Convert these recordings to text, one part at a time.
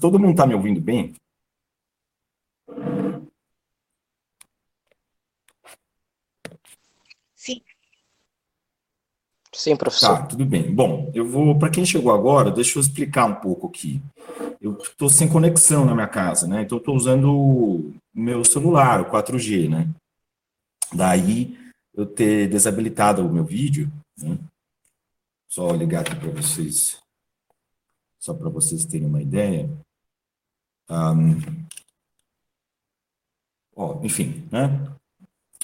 Todo mundo está me ouvindo bem? Sim. Sim, professor. Tá, tudo bem. Bom, eu vou, para quem chegou agora, deixa eu explicar um pouco aqui. Eu estou sem conexão na minha casa, né? Então, estou usando o meu celular, o 4G, né? Daí, eu ter desabilitado o meu vídeo, né? Só ligar aqui para vocês, só para vocês terem uma ideia. Um, ó, enfim, né?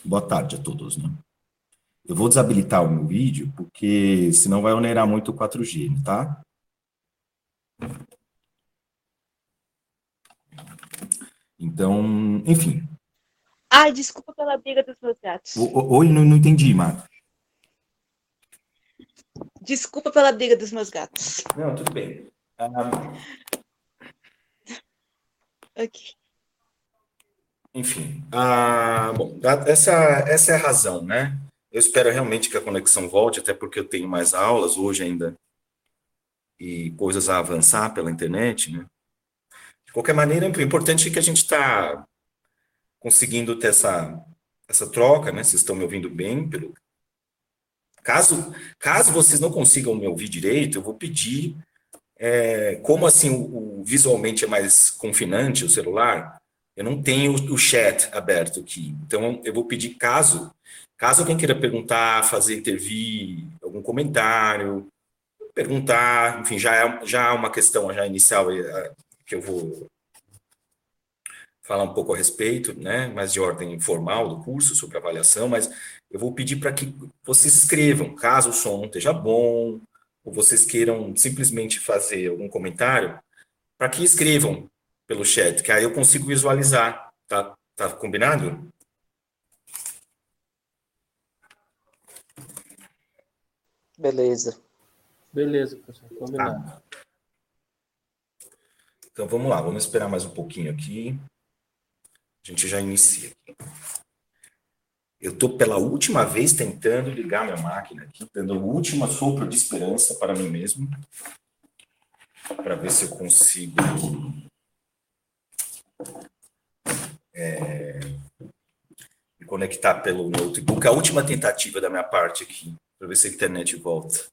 Boa tarde a todos, né? Eu vou desabilitar o meu vídeo, porque senão vai onerar muito o 4G, tá? Então, enfim. Ai, desculpa pela briga dos meus gatos. Oi, não, não entendi, Marta. Desculpa pela briga dos meus gatos. Não, tudo bem. Um... Ok. Enfim, ah, bom, essa, essa é a razão, né? Eu espero realmente que a conexão volte, até porque eu tenho mais aulas hoje ainda e coisas a avançar pela internet, né? De qualquer maneira, o importante é que a gente está conseguindo ter essa, essa troca, né? Vocês estão me ouvindo bem? Pelo... Caso, caso vocês não consigam me ouvir direito, eu vou pedir, é, como assim o, o, visualmente é mais confinante o celular, eu não tenho o chat aberto aqui. Então, eu vou pedir, caso Caso alguém queira perguntar, fazer intervir, algum comentário, perguntar, enfim, já é, já é uma questão já inicial eh, que eu vou falar um pouco a respeito, né, mais de ordem informal do curso sobre avaliação, mas eu vou pedir para que vocês escrevam, caso o som esteja bom, ou vocês queiram simplesmente fazer algum comentário, para que escrevam pelo chat, que aí eu consigo visualizar, tá, tá combinado? Beleza. Beleza, professor. Combinado. Tá. Então vamos lá, vamos esperar mais um pouquinho aqui. A gente já inicia aqui. Eu estou pela última vez tentando ligar minha máquina aqui, dando o último sopro de esperança para mim mesmo, para ver se eu consigo é, me conectar pelo notebook. A última tentativa da minha parte aqui para ver se a internet volta.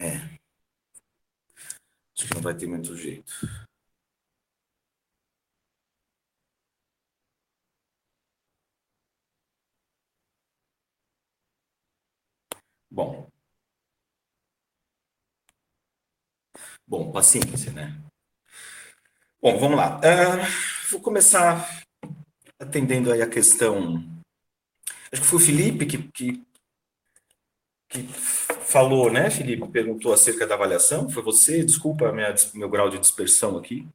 É. Acho que não vai ter muito jeito. Bom. Bom, paciência, né? Bom, vamos lá. Uh, vou começar atendendo aí a questão Acho que foi o Felipe que, que, que falou, né, Felipe? Perguntou acerca da avaliação. Foi você? Desculpa minha, meu grau de dispersão aqui.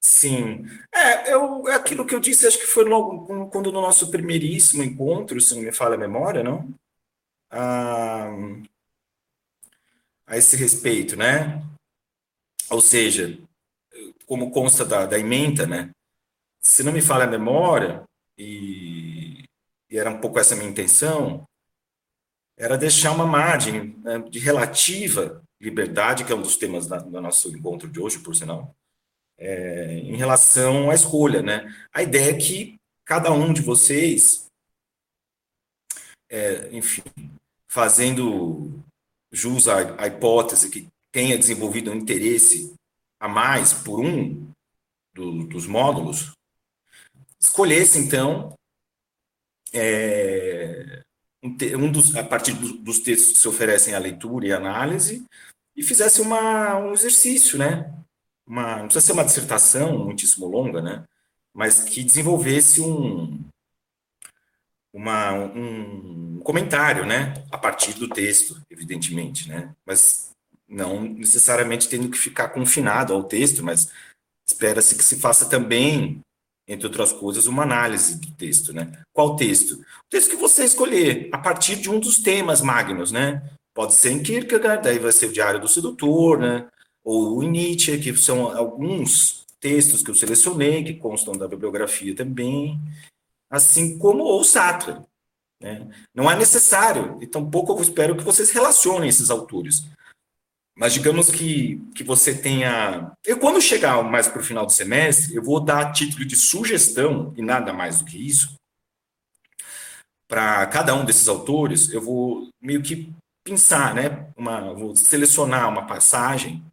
Sim. É, eu, é aquilo que eu disse, acho que foi logo quando no nosso primeiríssimo encontro, se não me falha a memória, não? a, a esse respeito, né? Ou seja, como consta da, da emenda, né? Se não me falha a memória, e, e era um pouco essa a minha intenção, era deixar uma margem né, de relativa liberdade, que é um dos temas da, do nosso encontro de hoje, por sinal, é, em relação à escolha, né? A ideia é que cada um de vocês, é, enfim, fazendo jus à, à hipótese que tenha desenvolvido um interesse a mais por um do, dos módulos, escolhesse, então, é, um dos, a partir dos textos que se oferecem à leitura e análise, e fizesse uma, um exercício, né? Uma, não precisa ser uma dissertação muitíssimo longa, né? Mas que desenvolvesse um, uma, um comentário, né, a partir do texto, evidentemente, né, mas não necessariamente tendo que ficar confinado ao texto, mas espera-se que se faça também, entre outras coisas, uma análise do texto, né. Qual texto? O texto que você escolher, a partir de um dos temas magnos, né, pode ser em Kierkegaard, daí vai ser o Diário do Sedutor, né, ou o Nietzsche, que são alguns textos que eu selecionei, que constam da bibliografia também, assim como o Sartre. Né? Não é necessário, e tampouco eu espero que vocês relacionem esses autores. Mas digamos que, que você tenha. Eu, quando chegar mais para o final do semestre, eu vou dar título de sugestão, e nada mais do que isso, para cada um desses autores, eu vou meio que pensar, né? Uma, vou selecionar uma passagem,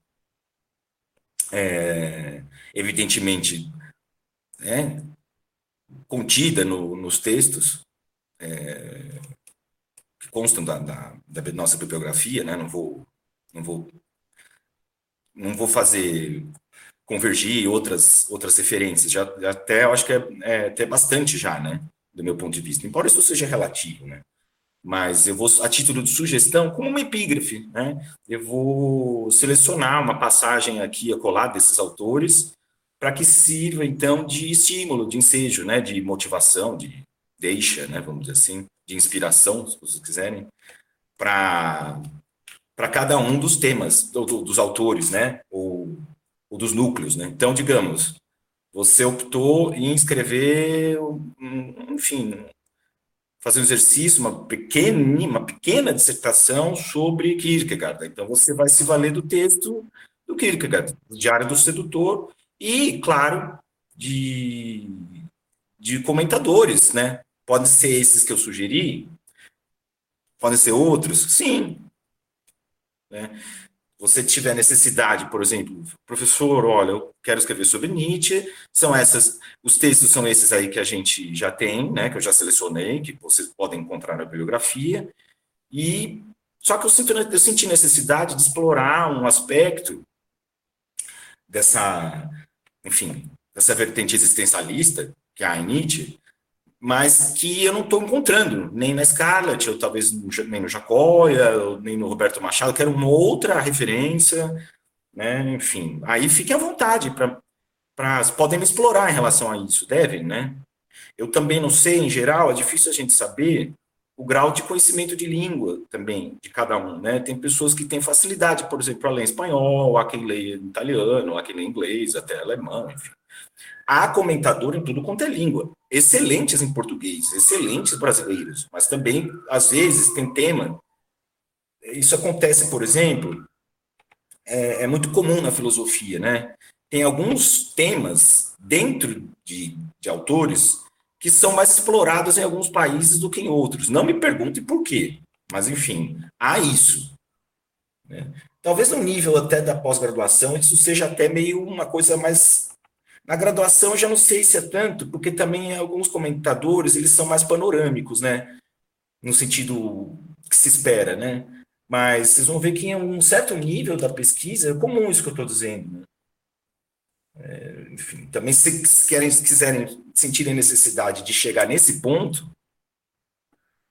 é, evidentemente, né, contida no, nos textos é, que constam da, da, da, nossa bibliografia, né? Não vou, não vou, não vou fazer convergir outras outras referências. Já até eu acho que é, é até bastante já, né? Do meu ponto de vista. Embora isso seja relativo, né? Mas eu vou, a título de sugestão, como uma epígrafe, né? Eu vou selecionar uma passagem aqui a colar desses autores para que sirva então de estímulo, de ensejo, né? De motivação, de deixa, né, vamos dizer assim, de inspiração, se vocês quiserem, para para cada um dos temas, do, do, dos autores, né, ou, ou, dos núcleos, né. Então, digamos, você optou em escrever, enfim, fazer um exercício, uma pequena, uma pequena dissertação sobre Kierkegaard. Então, você vai se valer do texto do Kierkegaard, do Diário do Sedutor, e, claro, de, de comentadores, né? Podem ser esses que eu sugeri? Podem ser outros? Sim. Né? Você tiver necessidade, por exemplo, professor, olha, eu quero escrever sobre Nietzsche, são essas, os textos são esses aí que a gente já tem, né, que eu já selecionei, que vocês podem encontrar na bibliografia, e só que eu, sinto, eu senti necessidade de explorar um aspecto dessa, enfim, dessa vertente existencialista que há em Nietzsche, mas que eu não estou encontrando, nem na Scarlett, ou talvez nem no Jacóia, nem no Roberto Machado, quero uma outra referência, né? enfim. Aí fiquem à vontade, para podem me explorar em relação a isso, devem, né? Eu também não sei, em geral, é difícil a gente saber o grau de conhecimento de língua também de cada um, né? Tem pessoas que têm facilidade, por exemplo, para ler espanhol, há quem lê italiano, há quem lê inglês, até alemão, enfim. Há comentador em tudo quanto é língua. Excelentes em português, excelentes brasileiros, mas também, às vezes, tem tema. Isso acontece, por exemplo, é, é muito comum na filosofia, né? Tem alguns temas dentro de, de autores que são mais explorados em alguns países do que em outros. Não me pergunte por quê, mas enfim, há isso. Né? Talvez no nível até da pós-graduação isso seja até meio uma coisa mais na graduação eu já não sei se é tanto, porque também alguns comentadores, eles são mais panorâmicos, né? No sentido que se espera, né? Mas vocês vão ver que em um certo nível da pesquisa, é comum isso que eu estou dizendo, né? É, enfim, também se querem, se quiserem sentirem necessidade de chegar nesse ponto,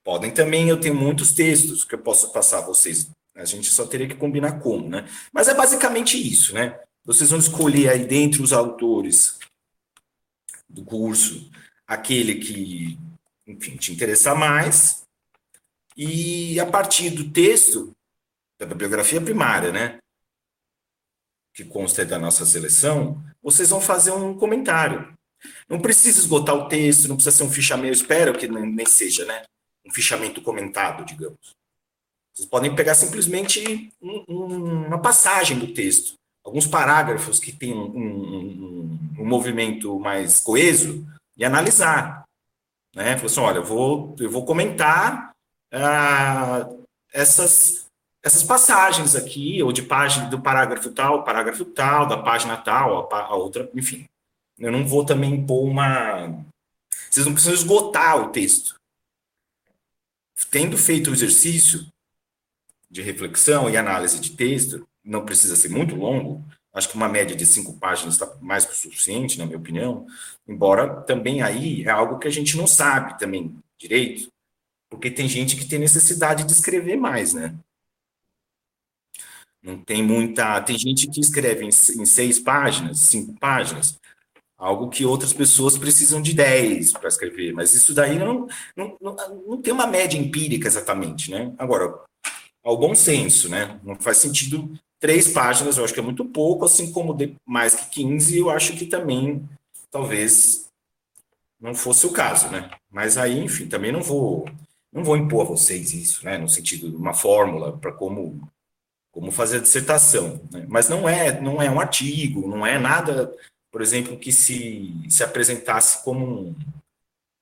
podem também, eu tenho muitos textos que eu posso passar a vocês, a gente só teria que combinar como, né? Mas é basicamente isso, né? Vocês vão escolher aí dentre os autores do curso aquele que, enfim, te interessar mais. E a partir do texto, da bibliografia primária, né? Que consta da nossa seleção, vocês vão fazer um comentário. Não precisa esgotar o texto, não precisa ser um fichamento, espero que nem seja, né? Um fichamento comentado, digamos. Vocês podem pegar simplesmente um, um, uma passagem do texto alguns parágrafos que têm um, um, um, movimento mais coeso e analisar. Né? Falou assim, olha, eu vou, eu vou comentar ah, essas, essas passagens aqui, ou de página do parágrafo tal, parágrafo tal, da página tal, a, a outra, enfim. Eu não vou também impor uma. Vocês não precisam esgotar o texto. Tendo feito o exercício de reflexão e análise de texto, não precisa ser muito longo, acho que uma média de cinco páginas está mais que o suficiente, na minha opinião, embora também aí é algo que a gente não sabe também direito, porque tem gente que tem necessidade de escrever mais, né? Não tem muita. Tem gente que escreve em, seis páginas, cinco páginas, algo que outras pessoas precisam de dez para escrever, mas isso daí não, não, não, não tem uma média empírica exatamente, né? Agora, ao bom senso, né? Não faz sentido três páginas eu acho que é muito pouco, assim como de mais que 15, eu acho que também talvez não fosse o caso, né? Mas aí, enfim, também não vou não vou impor a vocês isso, né? No sentido de uma fórmula para como como fazer a dissertação, né? mas não é não é um artigo, não é nada, por exemplo, que se se apresentasse como um,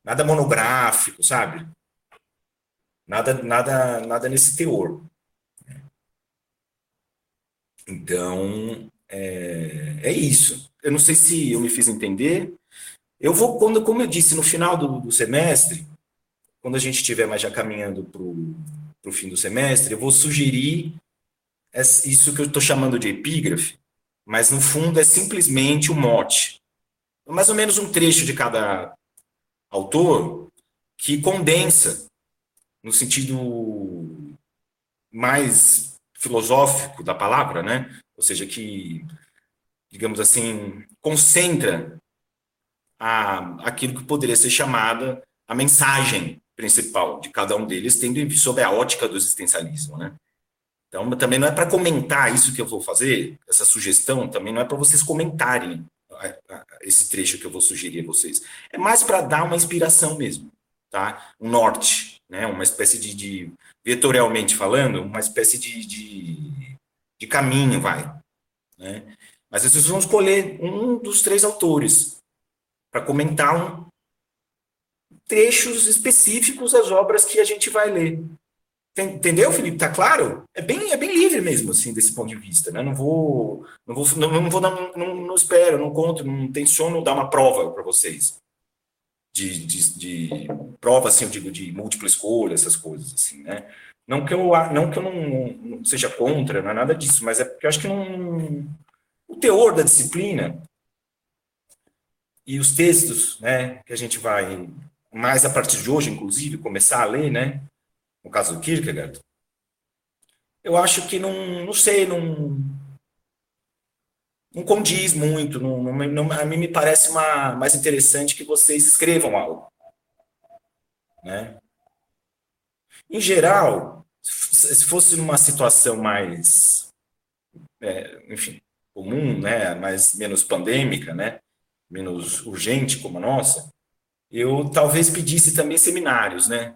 nada monográfico, sabe? Nada nada nada nesse teor. Então, é, é isso. Eu não sei se eu me fiz entender. Eu vou, quando, como eu disse, no final do, do semestre, quando a gente estiver mais já caminhando para o fim do semestre, eu vou sugerir isso que eu estou chamando de epígrafe, mas no fundo é simplesmente um mote. Mais ou menos um trecho de cada autor que condensa, no sentido mais filosófico da palavra, né? Ou seja, que, digamos assim, concentra a, aquilo que poderia ser chamada a mensagem principal de cada um deles, tendo sob a ótica do existencialismo, né? Então, também não é para comentar isso que eu vou fazer, essa sugestão, também não é para vocês comentarem esse trecho que eu vou sugerir a vocês. É mais para dar uma inspiração mesmo, tá? Um norte, né? Uma espécie de, de vetorialmente falando, uma espécie de, de, de caminho, vai. Né? Mas vocês vão escolher um dos três autores para comentar um, trechos específicos das obras que a gente vai ler. Entendeu, Felipe? Tá claro? É bem, é bem livre mesmo, assim, desse ponto de vista, né? Não vou, não vou, não, não vou, não, não, não espero, não conto, não tenciono dar uma prova para vocês de, de, de, prova, assim, eu digo, de múltipla escolha, essas coisas, assim, né? Não que eu não, que eu não, não seja contra, não é nada disso, mas é porque eu acho que não... O teor da disciplina e os textos, né, que a gente vai, mais a partir de hoje, inclusive, começar a ler, né, no caso do Kierkegaard, eu acho que não, não sei, não, não condiz muito. Não, não, a mim me parece uma, mais interessante que vocês escrevam algo. Né? Em geral, se fosse numa situação mais, é, enfim, comum, né, mais menos pandêmica, né, menos urgente como a nossa, eu talvez pedisse também seminários, né,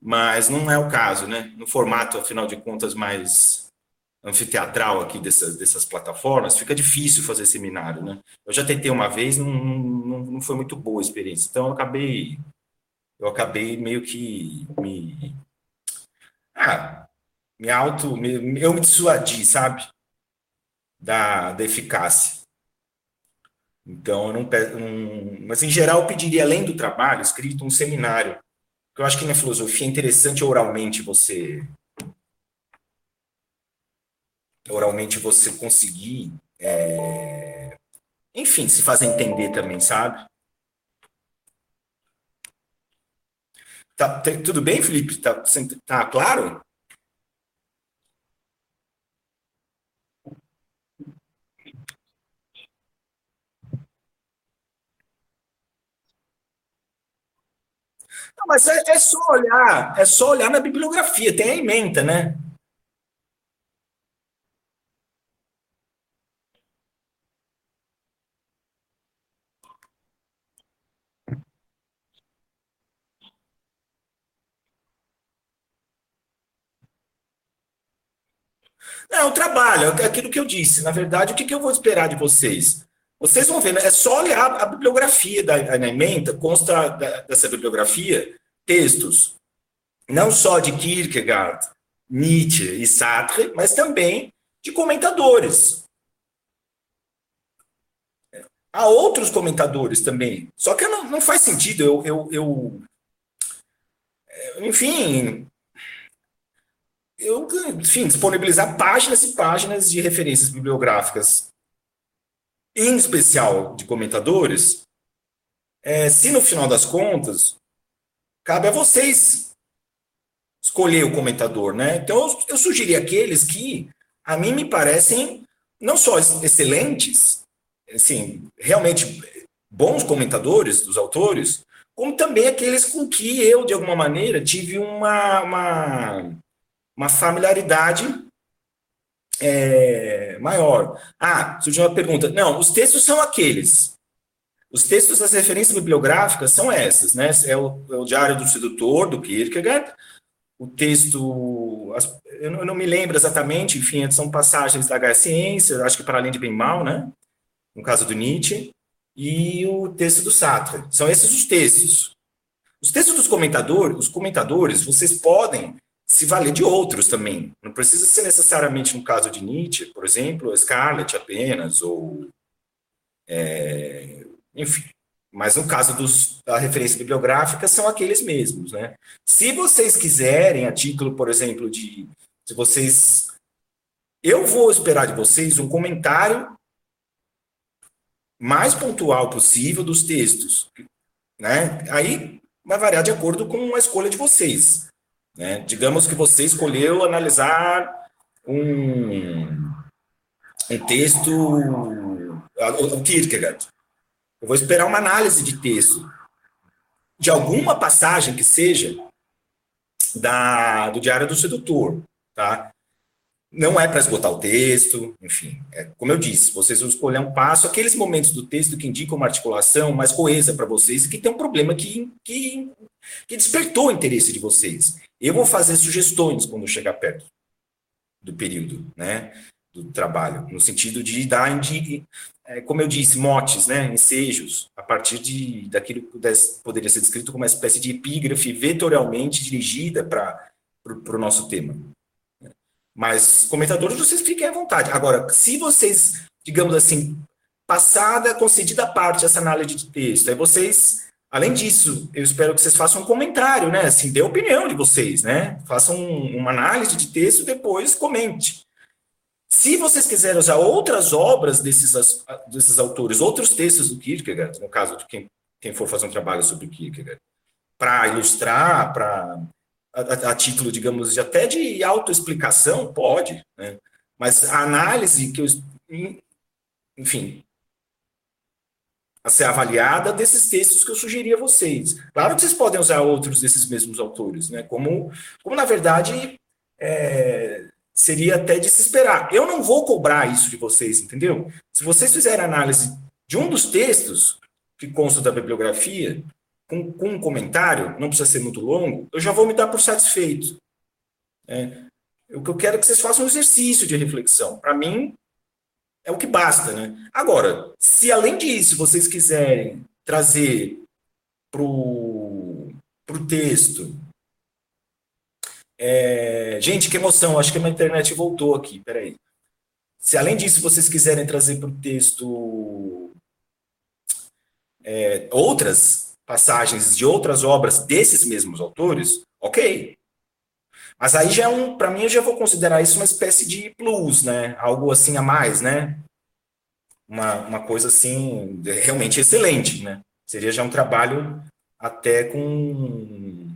mas não é o caso, né, no formato, afinal de contas, mais anfiteatral aqui dessas, dessas plataformas, fica difícil fazer seminário, né? Eu já tentei uma vez, não, não, não foi muito boa a experiência. Então, eu acabei, eu acabei meio que me... Ah, me auto... Me, eu me dissuadi, sabe? Da, da eficácia. Então, eu não, não... Mas, em geral, eu pediria, além do trabalho escrito, um seminário. Porque eu acho que na filosofia é interessante oralmente você oralmente você conseguir, é, enfim, se fazer entender também, sabe? Tá, tudo bem, Felipe? Tá, tá claro? Não, mas é, é, só olhar, é só olhar na bibliografia, tem a ementa, né? É o trabalho, é aquilo que eu disse. Na verdade, o que, que eu vou esperar de vocês? Vocês vão ver, né? é só olhar a bibliografia da, da emenda, consta da, dessa bibliografia textos, não só de Kierkegaard, Nietzsche e Sartre, mas também de comentadores. Há outros comentadores também. Só que não, não faz sentido eu, eu, eu enfim, eu, enfim, disponibilizar páginas e páginas de referências bibliográficas, em especial de comentadores, é, se no final das contas, cabe a vocês escolher o comentador, né? Então, eu, eu sugeri aqueles que, a mim, me parecem não só excelentes, assim, realmente bons comentadores dos autores, como também aqueles com que eu, de alguma maneira, tive uma, uma uma familiaridade é, maior. Ah, surgiu uma pergunta. Não, os textos são aqueles. Os textos das referências bibliográficas são essas, né? É o, é o Diário do Sedutor, do Kierkegaard, o texto, eu não, eu não, me lembro exatamente, enfim, são passagens da Gaia Ciência, acho que para além de bem mal, né? No caso do Nietzsche, e o texto do Sartre. São esses os textos. Os textos dos comentadores, os comentadores, vocês podem se valer de outros também. Não precisa ser necessariamente no caso de Nietzsche, por exemplo, Scarlett apenas, ou. É, enfim. Mas no caso dos, da referência bibliográfica, são aqueles mesmos. Né? Se vocês quiserem, a título, por exemplo, de. Se vocês. Eu vou esperar de vocês um comentário mais pontual possível dos textos. Né? Aí vai variar de acordo com a escolha de vocês. Né? Digamos que você escolheu analisar um, um texto, o Kierkegaard. Eu vou esperar uma análise de texto de alguma passagem que seja da, do Diário do Sedutor, tá? Não é para esgotar o texto, enfim, é, como eu disse, vocês vão escolher um passo, aqueles momentos do texto que indicam uma articulação mais coesa para vocês e que tem um problema que, que, que despertou o interesse de vocês. Eu vou fazer sugestões quando chegar perto do período, né, do trabalho, no sentido de dar, de, é, como eu disse, motes, né, ensejos, a partir de daquilo que pudesse, poderia ser descrito como uma espécie de epígrafe vetorialmente dirigida para o nosso tema. Mas comentadores, vocês fiquem à vontade. Agora, se vocês, digamos assim, passada, concedida parte essa análise de texto, aí vocês Além disso, eu espero que vocês façam um comentário, né? Assim, dê a opinião de vocês, né? Façam uma análise de texto e depois comente. Se vocês quiserem usar outras obras desses, desses autores, outros textos do Kierkegaard, no caso de quem, quem for fazer um trabalho sobre Kierkegaard, para ilustrar, para a, a, título, digamos, de, até de autoexplicação, pode, né? Mas a análise que eu, enfim, a ser avaliada desses textos que eu sugeri a vocês. Claro que vocês podem usar outros desses mesmos autores, né? Como, como na verdade, é, seria até de se esperar. Eu não vou cobrar isso de vocês, entendeu? Se vocês fizerem análise de um dos textos que consta da bibliografia, com, com um comentário, não precisa ser muito longo, eu já vou me dar por satisfeito. É, o que eu quero é que vocês façam um exercício de reflexão. Para mim, é o que basta, né? Agora, se além disso vocês quiserem trazer para o texto. É... Gente, que emoção, acho que a minha internet voltou aqui, peraí. Se além disso vocês quiserem trazer para o texto é, outras passagens de outras obras desses mesmos autores, ok. Mas aí já é um, para mim, eu já vou considerar isso uma espécie de plus, né? Algo assim a mais, né? Uma, uma coisa assim, realmente excelente, né? Seria já um trabalho até com,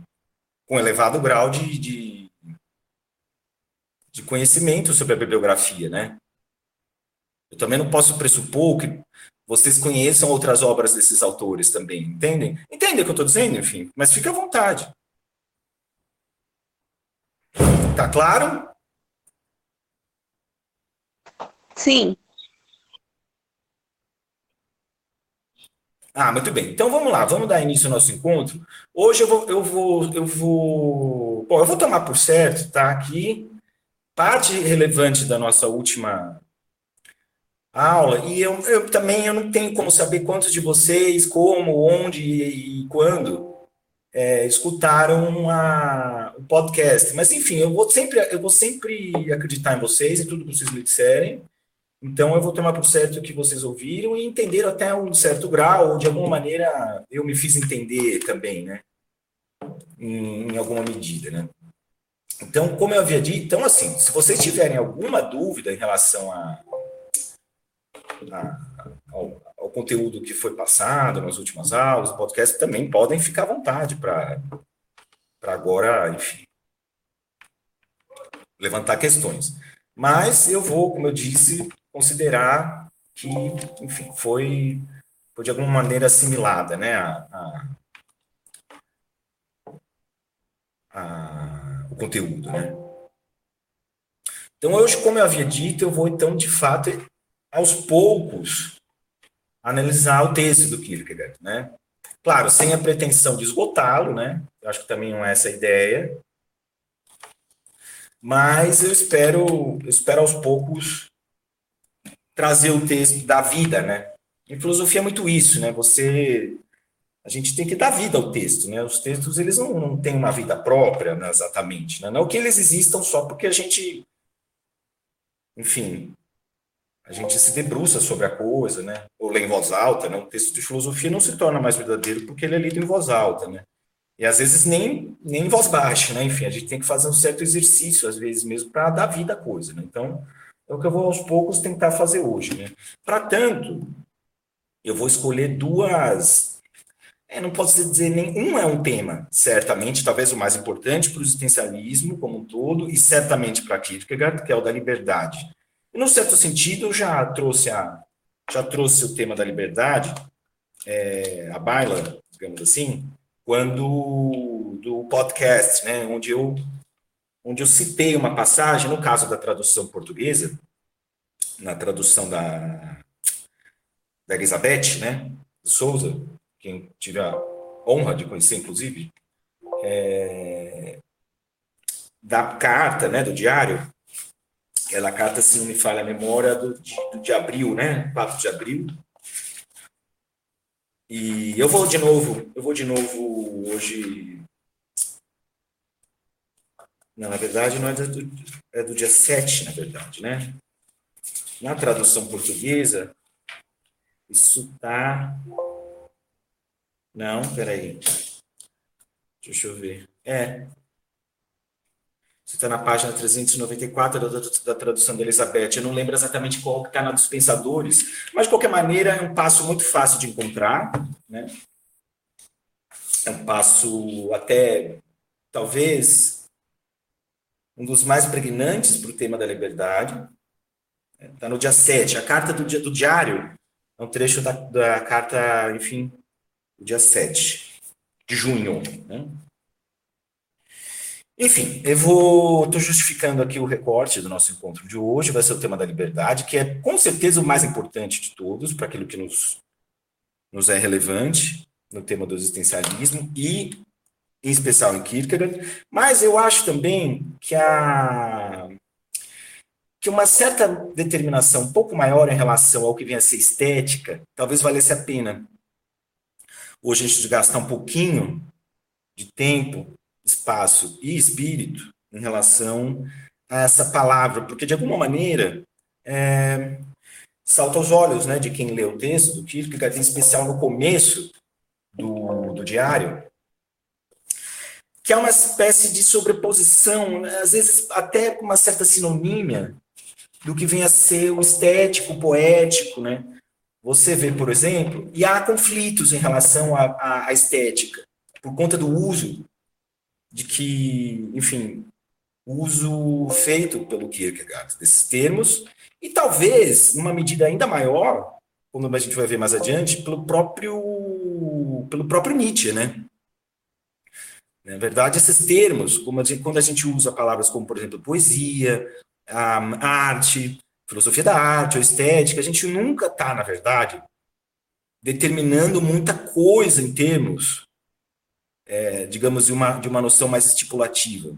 com elevado grau de, de, de conhecimento sobre a bibliografia, né? Eu também não posso pressupor que vocês conheçam outras obras desses autores também, entendem? Entendem o que eu estou dizendo, enfim, mas fique à vontade. Tá claro? Sim. Ah, muito bem. Então vamos lá, vamos dar início ao nosso encontro. Hoje eu vou, eu vou, eu vou, bom, eu vou tomar por certo, tá? Aqui parte relevante da nossa última aula e eu, eu também eu não tenho como saber quantos de vocês, como, onde e, e quando é, escutaram a, o podcast. Mas enfim, eu vou sempre, eu vou sempre acreditar em vocês e tudo que vocês me disserem. Então eu vou tomar por certo que vocês ouviram e entenderam até um certo grau, ou de alguma maneira eu me fiz entender também, né? Em, em alguma medida, né? Então, como eu havia dito, então assim, se vocês tiverem alguma dúvida em relação a, a ao, ao, conteúdo que foi passado nas últimas aulas, o podcast, também podem ficar à vontade para agora, enfim, levantar questões. Mas eu vou, como eu disse, considerar que, enfim, foi, foi de alguma maneira assimilada, né, a, a, a, o conteúdo, né. Então, hoje, como eu havia dito, eu vou, então, de fato, aos poucos, analisar o texto do Kierkegaard, né? Claro, sem a pretensão de esgotá-lo, né? Eu acho que também não é essa a ideia. Mas eu espero, eu espero aos poucos trazer o texto da vida, né? Em filosofia é muito isso, né? Você a gente tem que dar vida ao texto, né? Os textos eles não, não têm uma vida própria, né, exatamente, né? Não que eles existam só porque a gente enfim, a gente se debruça sobre a coisa, né? Ou lê em voz alta, né? Um texto de filosofia não se torna mais verdadeiro porque ele é lido em voz alta, né? E às vezes nem, nem em voz baixa, né? Enfim, a gente tem que fazer um certo exercício, às vezes mesmo, para dar vida à coisa, né? Então, é o que eu vou aos poucos tentar fazer hoje, né? Para tanto, eu vou escolher duas. É, não posso dizer nem um é um tema, certamente, talvez o mais importante para o existencialismo como um todo, e certamente para Kierkegaard, que é o da liberdade. E, num certo sentido, eu já trouxe, a, já trouxe o tema da liberdade, é, a baila, digamos assim, quando do podcast, né, onde eu onde eu citei uma passagem, no caso da tradução portuguesa, na tradução da, da Elizabeth, né, de Souza, quem tive a honra de conhecer, inclusive, é, da carta, né, do diário, aquela carta, se não me falha a memória, do, de, do, de abril, né? 4 de abril. E eu vou de novo, eu vou de novo hoje. Não, na verdade, não é do, é do dia 7, na verdade, né? Na tradução portuguesa, isso tá. Não, peraí. Deixa eu ver. É, você está na página 394 da, da, tradução da Elizabeth. Eu não lembro exatamente qual que está na dos pensadores, mas de qualquer maneira é um passo muito fácil de encontrar, né? É um passo até talvez um dos mais pregnantes para o tema da liberdade. Está no dia 7. A carta do, dia, do diário é um trecho da, da carta, enfim, do dia 7 de junho. Né? Enfim, eu vou. Estou justificando aqui o recorte do nosso encontro de hoje, vai ser o tema da liberdade, que é com certeza o mais importante de todos, para aquilo que nos, nos é relevante no tema do existencialismo e, em especial, em Kierkegaard. Mas eu acho também que a que uma certa determinação um pouco maior em relação ao que vem a ser estética, talvez valesse a pena. Hoje a gente gastar um pouquinho de tempo espaço e espírito em relação a essa palavra, porque de alguma maneira é, salta aos olhos né, de quem lê o texto do Kierkegaard, em especial no começo do, do diário, que é uma espécie de sobreposição, às vezes até com uma certa sinonímia do que vem a ser o estético, o poético, né? Você vê, por exemplo, e há conflitos em relação à estética, por conta do uso de que, enfim, uso feito pelo Kierkegaard desses termos, e talvez, numa medida ainda maior, como a gente vai ver mais adiante, pelo próprio, pelo próprio Nietzsche, né? Na verdade, esses termos, como a gente, quando a gente usa palavras como, por exemplo, poesia, arte, filosofia da arte, ou estética, a gente nunca está, na verdade, determinando muita coisa em termos é, digamos, de uma, de uma noção mais estipulativa.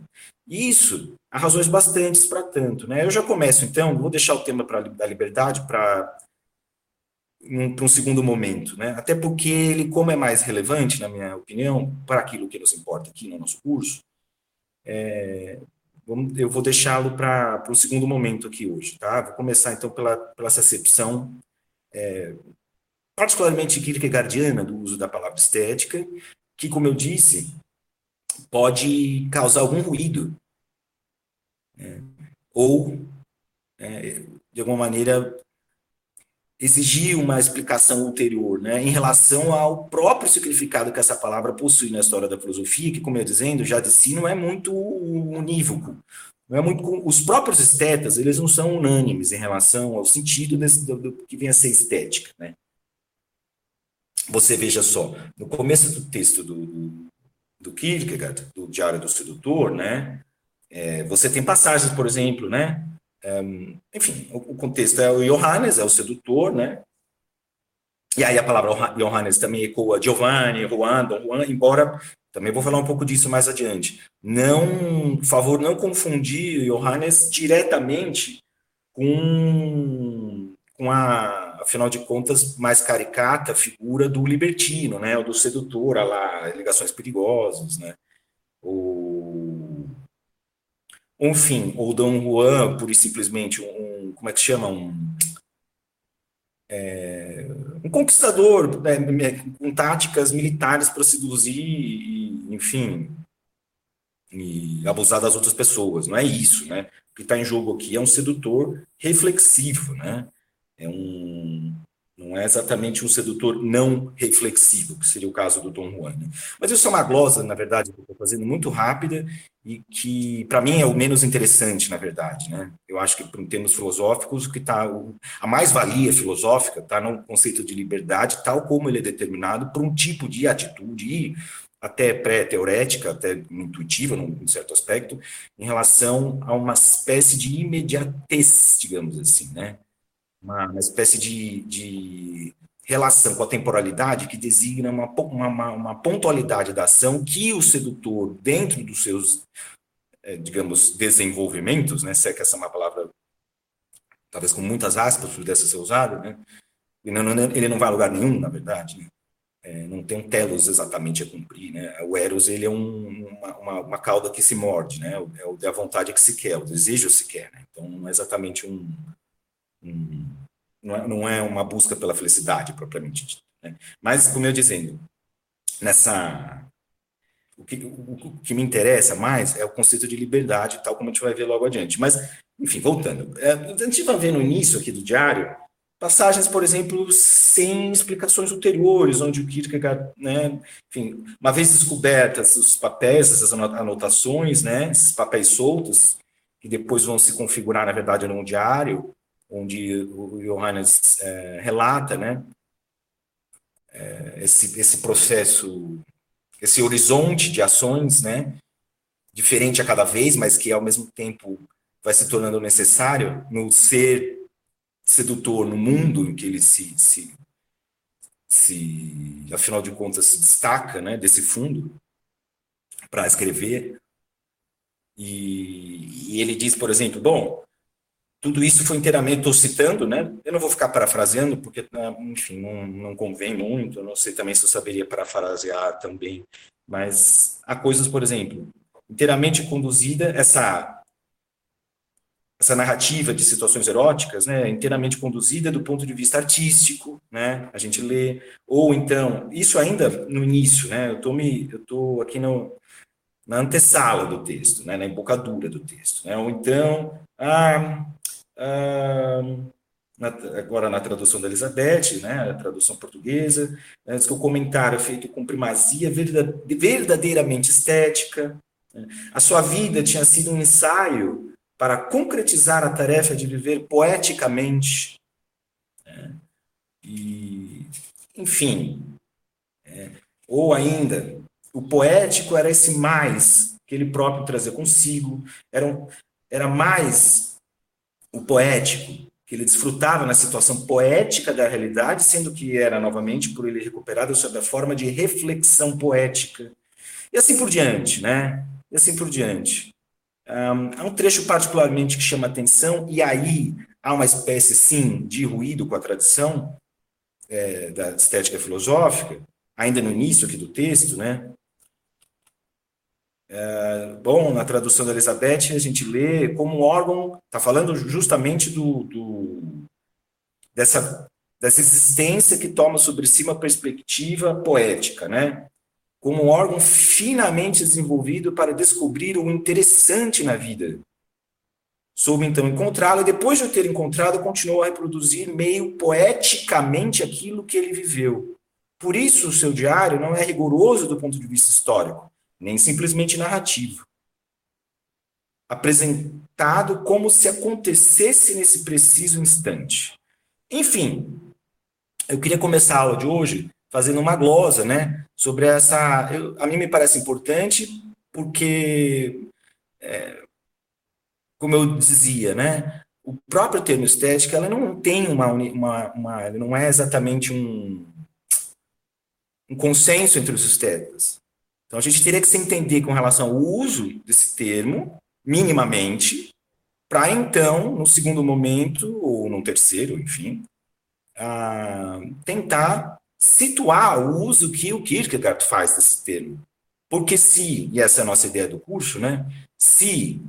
Isso há razões bastantes para tanto. Né? Eu já começo, então, vou deixar o tema pra, da liberdade para um, um segundo momento, né? até porque ele, como é mais relevante, na minha opinião, para aquilo que nos importa aqui no nosso curso, é, eu vou deixá-lo para o segundo momento aqui hoje. Tá? Vou começar, então, pela, pela essa acepção é, particularmente kierkegaardiana do uso da palavra estética, que, como eu disse, pode causar algum ruído. Né? Ou, é, de alguma maneira, exigir uma explicação ulterior né, em relação ao próprio significado que essa palavra possui na história da filosofia, que, como eu dizendo, já de si não é muito unívoco. Não é muito, os próprios estetas, eles não são unânimes em relação ao sentido desse, do, do que vem a ser estética. Né? Você veja só, no começo do texto do, do, Kierkegaard, do Diário do Sedutor, né, é, você tem passagens, por exemplo, né, um, enfim, o, o, contexto é o Johannes, é o sedutor, né? E aí a palavra Johannes também ecoa Giovanni, Juan, Don Juan, embora também vou falar um pouco disso mais adiante. Não, por favor, não confundir Johannes diretamente com, com a, afinal de contas, mais caricata figura do libertino, né? Ou do sedutor, lá, ligações perigosas, né? O, enfim, ou Dom Juan, pura e simplesmente um, como é que chama? Um, é, um conquistador né, com táticas militares para seduzir e, enfim, e abusar das outras pessoas. Não é isso, né? O que está em jogo aqui é um sedutor reflexivo, né? É um, não é exatamente um sedutor não reflexivo, que seria o caso do Dom Juan. Né? Mas isso é uma glosa, na verdade, que eu estou fazendo muito rápida e que, para mim, é o menos interessante, na verdade. Né? Eu acho que, em termos filosóficos, que está a mais-valia filosófica está no conceito de liberdade, tal como ele é determinado por um tipo de atitude, até pré-teorética, até intuitiva, num certo aspecto, em relação a uma espécie de imediatez, digamos assim, né? Uma, uma espécie de, de relação com a temporalidade que designa uma, uma, uma, pontualidade da ação que o sedutor, dentro dos seus, é, digamos, desenvolvimentos, né, se é que essa é uma palavra, talvez com muitas aspas, pudesse ser usada, né, ele não, ele não vai a lugar nenhum, na verdade, né, é, não tem um telos exatamente a cumprir, né, o eros, ele é um, uma, uma, uma, cauda que se morde, né, é o, é a vontade que se quer, o desejo se quer, né, então não é exatamente um não, é, não é uma busca pela felicidade propriamente dita. Né? Mas, como eu dizendo, nessa o que, o, que, me interessa mais é o conceito de liberdade, tal como a gente vai ver logo adiante. Mas, enfim, voltando. É, a gente vai ver no início aqui do diário passagens, por exemplo, sem explicações ulteriores, onde o Kierkegaard, né, enfim, uma vez descobertas os papéis, essas anotações, né, esses papéis soltos, que depois vão se configurar, na verdade, num diário, onde o Johannes é, relata, né, é, esse, esse processo, esse horizonte de ações, né, diferente a cada vez, mas que ao mesmo tempo vai se tornando necessário no ser sedutor no mundo em que ele se, se, se afinal de contas, se destaca, né, desse fundo para escrever. E, e ele diz, por exemplo, bom, tudo isso foi inteiramente, estou citando, né? Eu não vou ficar parafraseando, porque, né, enfim, não, não convém muito, eu não sei também se eu saberia parafrasear também, mas há coisas, por exemplo, inteiramente conduzida, essa, essa narrativa de situações eróticas, né, inteiramente conduzida do ponto de vista artístico, né, a gente lê, ou então, isso ainda no início, né, eu estou me, eu aqui no, na antessala do texto, né, na embocadura do texto, né, ou então, ah, na, agora na tradução da Elizabeth, né, a tradução portuguesa, né, diz que o comentário é feito com primazia verdadeiramente estética. Né, a sua vida tinha sido um ensaio para concretizar a tarefa de viver poeticamente. Né, e, enfim, é, ou ainda, o poético era esse mais que ele próprio trazia consigo, era, um, era mais o poético, que ele desfrutava na situação poética da realidade, sendo que era novamente por ele recuperado sob a forma de reflexão poética. E assim por diante, né? E assim por diante. Um, há um trecho particularmente que chama atenção, e aí há uma espécie, sim, de ruído com a tradição é, da estética filosófica, ainda no início aqui do texto, né? É, bom, na tradução da Elizabeth, a gente lê como órgão, está falando justamente do, do, dessa, dessa existência que toma sobre si uma perspectiva poética, né? como um órgão finamente desenvolvido para descobrir o interessante na vida. Soube então encontrá-lo e depois de o ter encontrado, continuou a reproduzir meio poeticamente aquilo que ele viveu. Por isso, o seu diário não é rigoroso do ponto de vista histórico nem simplesmente narrativo. Apresentado como se acontecesse nesse preciso instante. Enfim, eu queria começar a aula de hoje fazendo uma glosa, né, sobre essa. Eu, a mim me parece importante porque, é, como eu dizia, né, o próprio termo estética, ela não tem uma, uma, uma não é exatamente um, um consenso entre os estetas. Então a gente teria que se entender com relação ao uso desse termo, minimamente, para então, no segundo momento, ou no terceiro, enfim, uh, tentar situar o uso que o Kierkegaard faz desse termo. Porque se, e essa é a nossa ideia do curso, né, se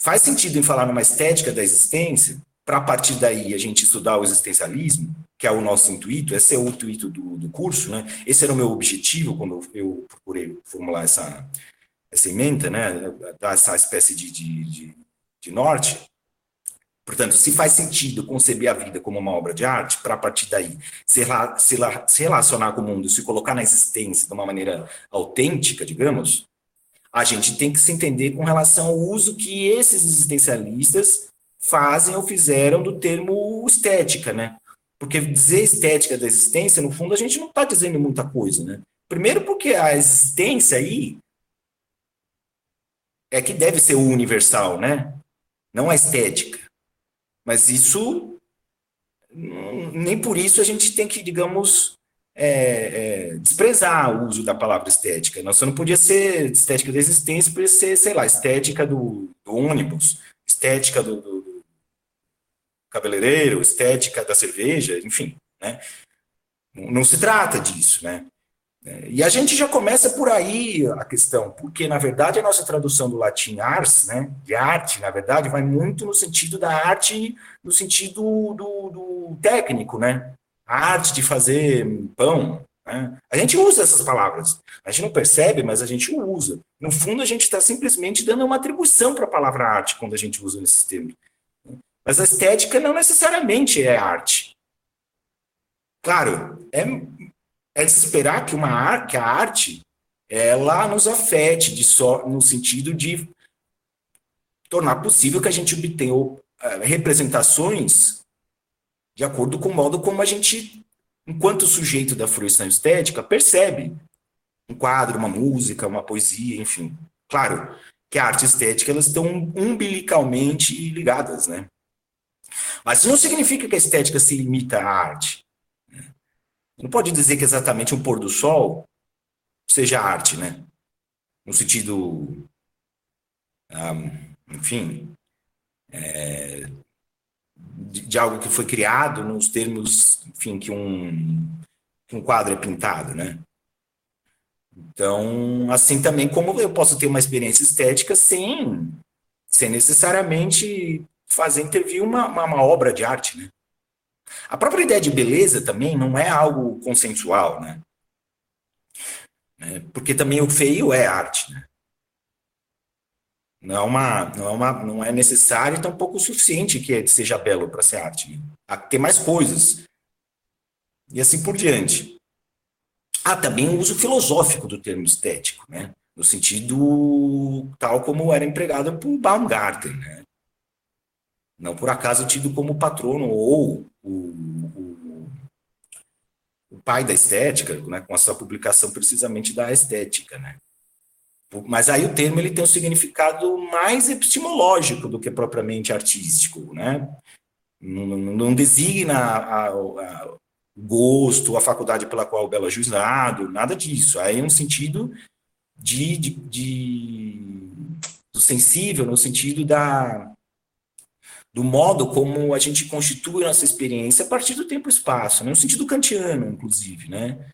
faz sentido em falar numa estética da existência, para partir daí a gente estudar o existencialismo, que é o nosso intuito, esse é o intuito do, do curso, né? Esse era o meu objetivo quando eu procurei formular essa, essa emenda, né? Dar essa espécie de, de, de, de norte. Portanto, se faz sentido conceber a vida como uma obra de arte, para partir daí se, se, se relacionar com o mundo, se colocar na existência de uma maneira autêntica, digamos, a gente tem que se entender com relação ao uso que esses existencialistas fazem ou fizeram do termo estética, né? Porque dizer estética da existência, no fundo, a gente não está dizendo muita coisa, né? Primeiro porque a existência aí é que deve ser universal, né? Não a estética. Mas isso, nem por isso a gente tem que, digamos, é, é, desprezar o uso da palavra estética. Nossa, não podia ser estética da existência, podia ser, sei lá, estética do, do ônibus, estética do, do, cabeleireiro, estética da cerveja, enfim, né? Não, se trata disso, né? E a gente já começa por aí a questão, porque, na verdade, a nossa tradução do latim ars, né, de arte, na verdade, vai muito no sentido da arte, no sentido do, do técnico, né? A arte de fazer pão. Né? A gente usa essas palavras. A gente não percebe, mas a gente usa. No fundo, a gente está simplesmente dando uma atribuição para a palavra arte quando a gente usa esses termos. Mas a estética não necessariamente é arte. Claro, é é de esperar que, uma, que a arte ela nos afete de só, no sentido de tornar possível que a gente obtenha uh, representações de acordo com o modo como a gente, enquanto sujeito da fruição estética, percebe um quadro, uma música, uma poesia, enfim. Claro que a arte estética elas estão umbilicalmente ligadas, né? Mas isso não significa que a estética se limita à arte. Não pode dizer que exatamente um pôr do sol seja arte, né? No sentido, um, enfim, é, de, de, algo que foi criado nos termos, enfim, que um, que um quadro é pintado, né? Então, assim também como eu posso ter uma experiência estética sem, sem necessariamente fazer intervir uma, uma, uma obra de arte, né? A própria ideia de beleza também não é algo consensual, né? É, porque também o feio é arte, né? Não é, uma, não é, uma, não é necessário e tampouco o suficiente que seja belo para ser arte. Né? Há que ter mais coisas. E assim por diante. Há também o uso filosófico do termo estético, né? no sentido tal como era empregado por Baumgarten. Né? Não por acaso tido como patrono ou o, o, pai da estética, né, com a sua publicação precisamente da estética, né? Mas aí o termo ele tem um significado mais epistemológico do que propriamente artístico, né? Não, não, designa a, a, gosto, a faculdade pela qual o belo é juizado, nada disso. Aí é um sentido de, de, de do sensível, no sentido da, do modo como a gente constitui nossa experiência a partir do tempo e espaço, né? no sentido kantiano, inclusive, né?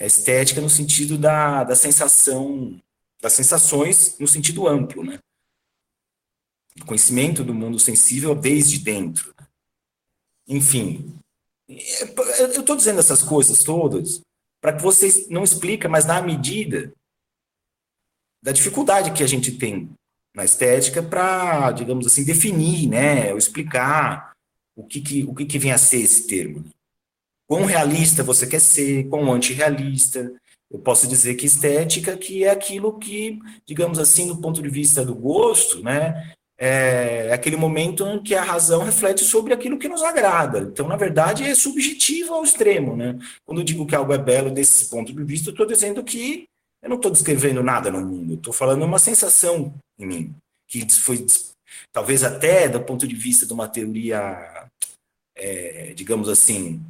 A estética no sentido da, da sensação, das sensações no sentido amplo, né? Conhecimento do mundo sensível desde dentro. Enfim, eu estou dizendo essas coisas todas para que vocês não expliquem, mas na medida da dificuldade que a gente tem na estética para, digamos assim, definir, né, ou explicar o que, que, o que, que vem a ser esse termo. Quão realista você quer ser, quão antirrealista. Eu posso dizer que estética que é aquilo que, digamos assim, do ponto de vista do gosto, né, é aquele momento em que a razão reflete sobre aquilo que nos agrada. Então, na verdade, é subjetivo ao extremo, né? Quando eu digo que algo é belo desse ponto de vista, eu estou dizendo que eu não estou descrevendo nada no mundo, estou falando uma sensação em mim, que foi talvez até do ponto de vista de uma teoria, é, digamos assim,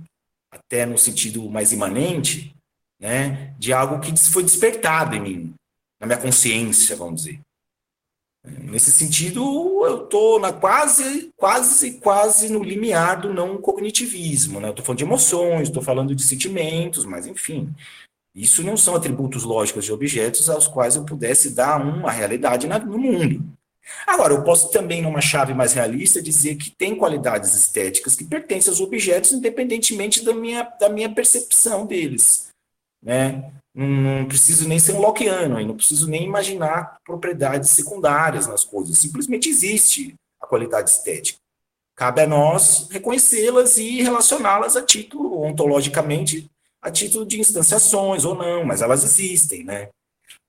até no sentido mais imanente, né, de algo que foi despertado em mim, na minha consciência, vamos dizer. Nesse sentido, eu estou quase, quase, quase no limiar do não cognitivismo. Né? Estou falando de emoções, estou falando de sentimentos, mas enfim. Isso não são atributos lógicos de objetos aos quais eu pudesse dar uma realidade no mundo. Agora, eu posso também, numa chave mais realista, dizer que tem qualidades estéticas que pertencem aos objetos, independentemente da minha, da minha percepção deles. Né? Não, não preciso nem ser um Lockeano, não preciso nem imaginar propriedades secundárias nas coisas. Simplesmente existe a qualidade estética. Cabe a nós reconhecê-las e relacioná-las a título, ontologicamente, a título de instanciações ou não, mas elas existem, né?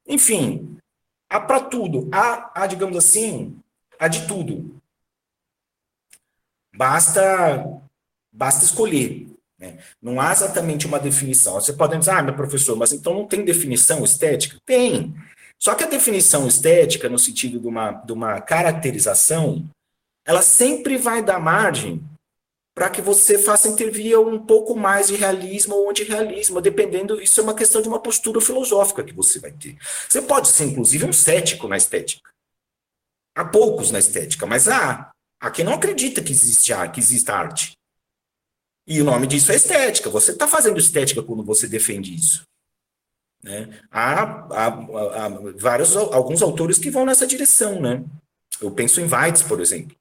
Enfim, há para tudo. Há, há, digamos assim, há de tudo. Basta, basta escolher. Né? Não há exatamente uma definição. Você pode dizer, ah, meu professor, mas então não tem definição estética? Tem. Só que a definição estética, no sentido de uma, de uma caracterização, ela sempre vai dar margem para que você faça intervir um pouco mais de realismo ou antirrealismo, dependendo, isso é uma questão de uma postura filosófica que você vai ter. Você pode ser, inclusive, um cético na estética. Há poucos na estética, mas há. Há quem não acredita que existe arte, que exista arte. E o nome disso é estética. Você está fazendo estética quando você defende isso. Né? Há, há, há, vários, alguns autores que vão nessa direção. Né? Eu penso em Weitz, por exemplo.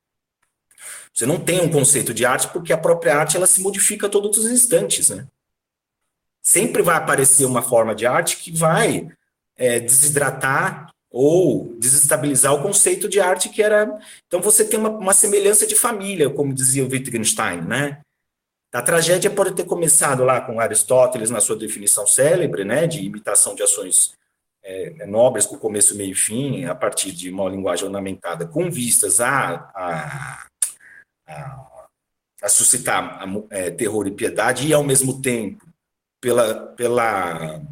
Você não tem um conceito de arte porque a própria arte ela se modifica todos os instantes. Né? Sempre vai aparecer uma forma de arte que vai é, desidratar ou desestabilizar o conceito de arte que era. Então você tem uma, uma semelhança de família, como dizia o Wittgenstein, né? A tragédia pode ter começado lá com Aristóteles na sua definição célebre, né, de imitação de ações é, nobres com começo, meio e fim, a partir de uma linguagem ornamentada, com vistas a, a, a, a suscitar é, terror e piedade, e ao mesmo tempo, pela, pela,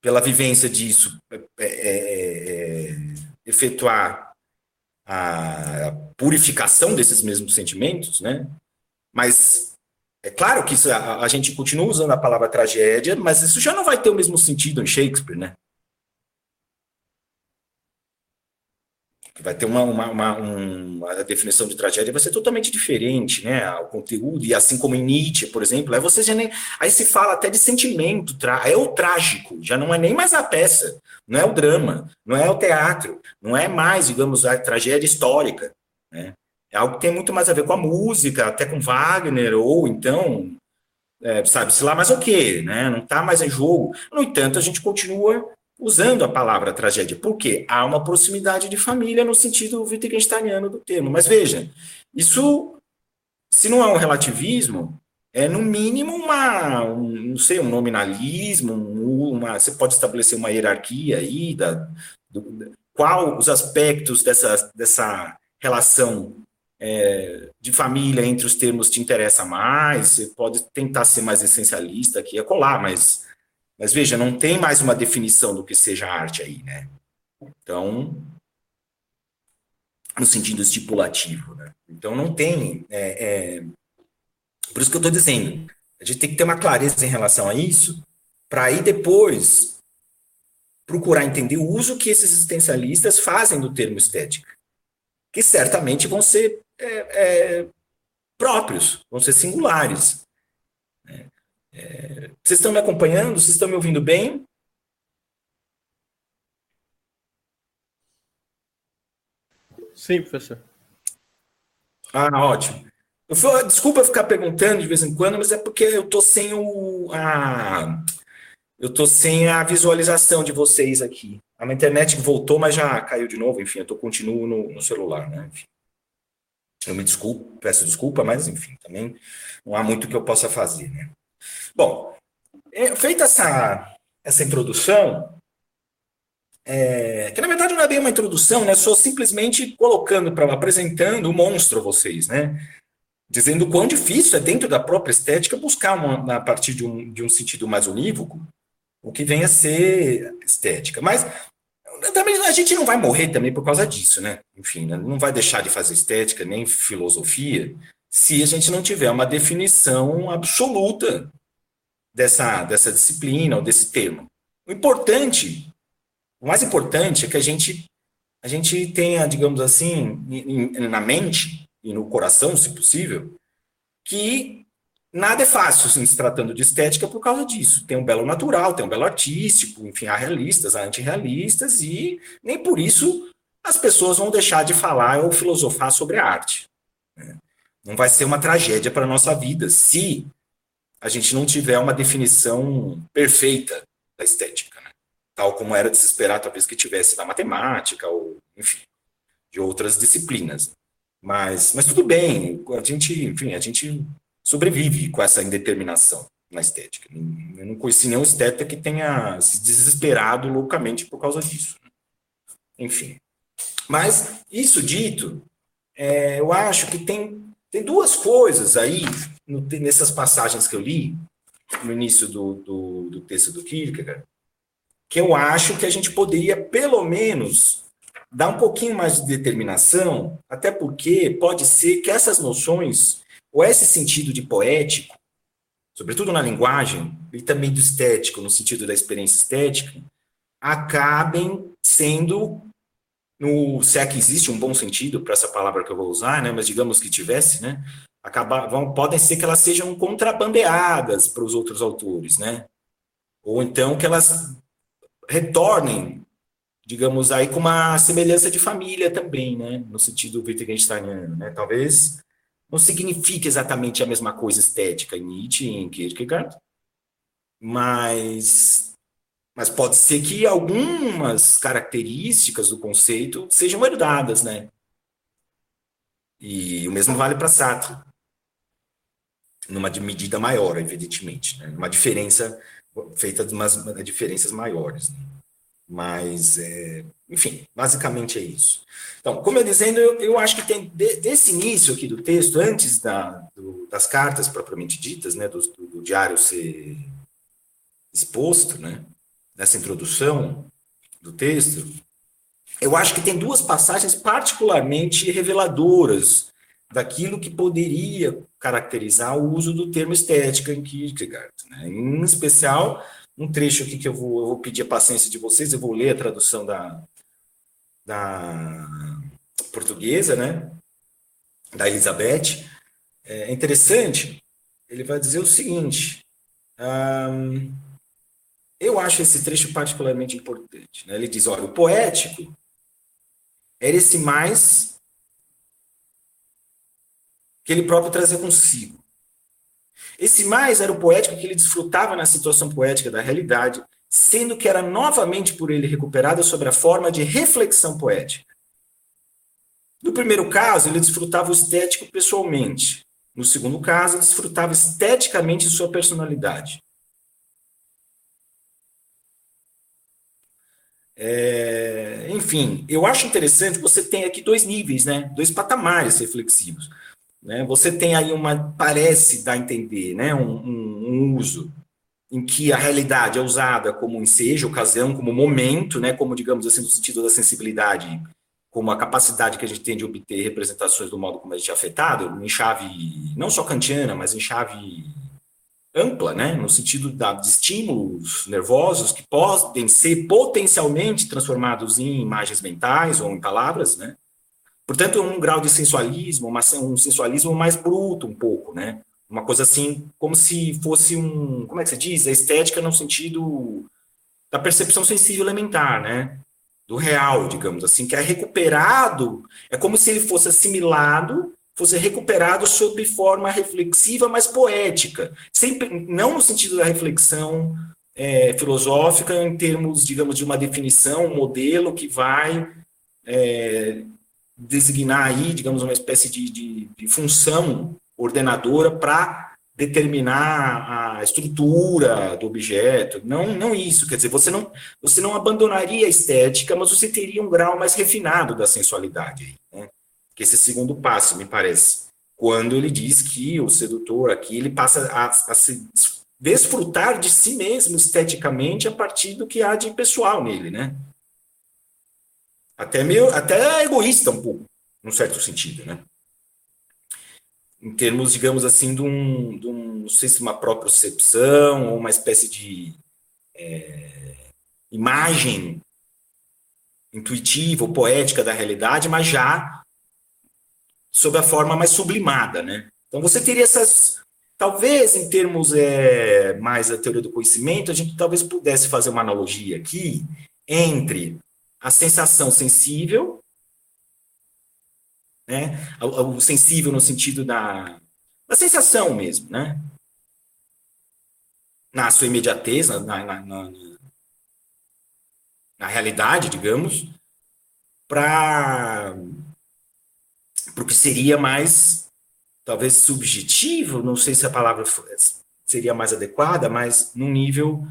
pela vivência disso, é, é, é, é efetuar a purificação desses mesmos sentimentos, né? Mas é claro que isso, a, a, gente continua usando a palavra tragédia, mas isso já não vai ter o mesmo sentido em Shakespeare, né? Vai ter uma, uma, uma, uma definição de tragédia vai ser totalmente diferente, né? O conteúdo, e assim como em Nietzsche, por exemplo, aí você já nem. Aí se fala até de sentimento, tra, é o trágico, já não é nem mais a peça, não é o drama, não é o teatro, não é mais, digamos, a tragédia histórica, né? É algo que tem muito mais a ver com a música, até com Wagner, ou então, é, sabe-se lá mais o quê, né? Não está mais em jogo. No entanto, a gente continua usando a palavra tragédia. Por quê? Há uma proximidade de família no sentido wittgensteiniano do termo. Mas veja, isso, se não é um relativismo, é no mínimo uma, um, não sei, um nominalismo, uma, você pode estabelecer uma hierarquia aí da, do, qual os aspectos dessa, dessa relação é, de família entre os termos te interessa mais, você pode tentar ser mais essencialista aqui, é colar, mas, mas veja, não tem mais uma definição do que seja arte aí, né? Então, no sentido estipulativo, né? Então não tem, é, é, por isso que eu estou dizendo, a gente tem que ter uma clareza em relação a isso, para aí depois procurar entender o uso que esses existencialistas fazem do termo estética, que certamente vão ser é, é, próprios, vão ser singulares. É, vocês estão me acompanhando? Vocês estão me ouvindo bem? Sim, professor. Ah, ótimo. Eu, desculpa ficar perguntando de vez em quando, mas é porque eu tô sem o a eu tô sem a visualização de vocês aqui. A internet voltou, mas já caiu de novo. Enfim, eu tô, continuo no, no celular, né? Enfim. Eu me desculpo, peço desculpa, mas enfim, também não há muito que eu possa fazer. Né? Bom, é, feita essa, essa introdução, é, que na verdade não é bem uma introdução, né? Só simplesmente colocando para apresentando o monstro a vocês, né? Dizendo quão difícil é dentro da própria estética buscar uma, a partir de um, de um sentido mais unívoco o que vem a ser estética. Mas também a gente não vai morrer também por causa disso, né? Enfim, né? não vai deixar de fazer estética nem filosofia se a gente não tiver uma definição absoluta dessa, dessa disciplina ou desse termo. O importante, o mais importante é que a gente a gente tenha, digamos assim, na mente e no coração, se possível, que nada é fácil assim, se tratando de estética por causa disso. Tem um belo natural, tem um belo artístico, enfim, há realistas, há antirrealistas, e nem por isso as pessoas vão deixar de falar ou filosofar sobre a arte. Né? Não vai ser uma tragédia para a nossa vida se a gente não tiver uma definição perfeita da estética, né? tal como era de se esperar, talvez que tivesse da matemática, ou, enfim, de outras disciplinas. Mas, mas tudo bem, a gente, enfim, a gente sobrevive com essa indeterminação na estética. Eu não conheci nenhum estética que tenha se desesperado loucamente por causa disso. Né? Enfim. Mas, isso dito, é, eu acho que tem, tem duas coisas aí, no, nessas passagens que eu li, no início do, do, do texto do Kierkegaard, que eu acho que a gente poderia, pelo menos, dar um pouquinho mais de determinação, até porque pode ser que essas noções ou esse sentido de poético, sobretudo na linguagem, e também do estético, no sentido da experiência estética, acabem sendo, no, se é que existe um bom sentido para essa palavra que eu vou usar, né, mas digamos que tivesse, né, acabar, vão, podem ser que elas sejam contrabandeadas para os outros autores, né, ou então que elas retornem, digamos aí, com uma semelhança de família também, né, no sentido Wittgensteiniano, né, talvez não significa exatamente a mesma coisa estética em Nietzsche e em Kierkegaard, mas, mas pode ser que algumas características do conceito sejam herdadas, né? E o mesmo vale para Sartre, numa medida maior, evidentemente, né? uma diferença feita de umas diferenças maiores. Né? Mas, é, enfim, basicamente é isso. Então, como eu dizendo, eu, eu acho que tem de, desse início aqui do texto, antes da, do, das cartas propriamente ditas, né, do, do, do, diário ser exposto, né, nessa introdução do texto, eu acho que tem duas passagens particularmente reveladoras daquilo que poderia caracterizar o uso do termo estética em Kierkegaard. Né? Em especial, um trecho aqui que eu vou, eu vou pedir a paciência de vocês, eu vou ler a tradução da, da portuguesa, né? Da Elizabeth. É interessante, ele vai dizer o seguinte. Um, eu acho esse trecho particularmente importante. Né? Ele diz: olha, o poético era esse mais que ele próprio trazia consigo. Esse mais era o poético que ele desfrutava na situação poética da realidade, sendo que era novamente por ele recuperada sobre a forma de reflexão poética. No primeiro caso, ele desfrutava o estético pessoalmente. No segundo caso, desfrutava esteticamente sua personalidade. É, enfim, eu acho interessante, você tem aqui dois níveis, né? dois patamares reflexivos. Né? Você tem aí uma, parece dar a entender, né? Um, um, um, uso em que a realidade é usada como ensejo, ocasião, como momento, né? como, digamos assim, no sentido da sensibilidade, como a capacidade que a gente tem de obter representações do modo como a gente é afetado, em chave não só kantiana, mas em chave ampla, né? no sentido da, de estímulos nervosos que podem ser potencialmente transformados em imagens mentais ou em palavras, né? Portanto, um grau de sensualismo, uma, um sensualismo mais bruto um pouco, né? Uma coisa assim, como se fosse um, como é que se diz? A estética no sentido da percepção sensível elementar, né? Do real, digamos assim, que é recuperado, é como se ele fosse assimilado, fosse recuperado sob forma reflexiva, mas poética, sempre não no sentido da reflexão é, filosófica em termos, digamos, de uma definição, um modelo que vai é, designar aí, digamos, uma espécie de, de, de função ordenadora para determinar a estrutura do objeto. Não, não isso. Quer dizer, você não, você não abandonaria a estética, mas você teria um grau mais refinado da sensualidade. Que esse segundo passo, me parece. Quando ele diz que o sedutor aqui ele passa a, a se desfrutar de si mesmo esteticamente a partir do que há de pessoal nele, né? até meio, até egoísta um pouco, num certo sentido, né? Em termos, digamos assim, de um, de um não sei se uma própria percepção ou uma espécie de é, imagem intuitiva ou poética da realidade, mas já sob a forma mais sublimada, né? Então você teria essas, talvez em termos é, mais da teoria do conhecimento, a gente talvez pudesse fazer uma analogia aqui entre a sensação sensível, né? O, sensível no sentido da, da sensação mesmo, né? Na sua imediatez, na, na, na, na realidade, digamos, para o que seria mais, talvez, subjetivo, não sei se a palavra seria mais adequada, mas no nível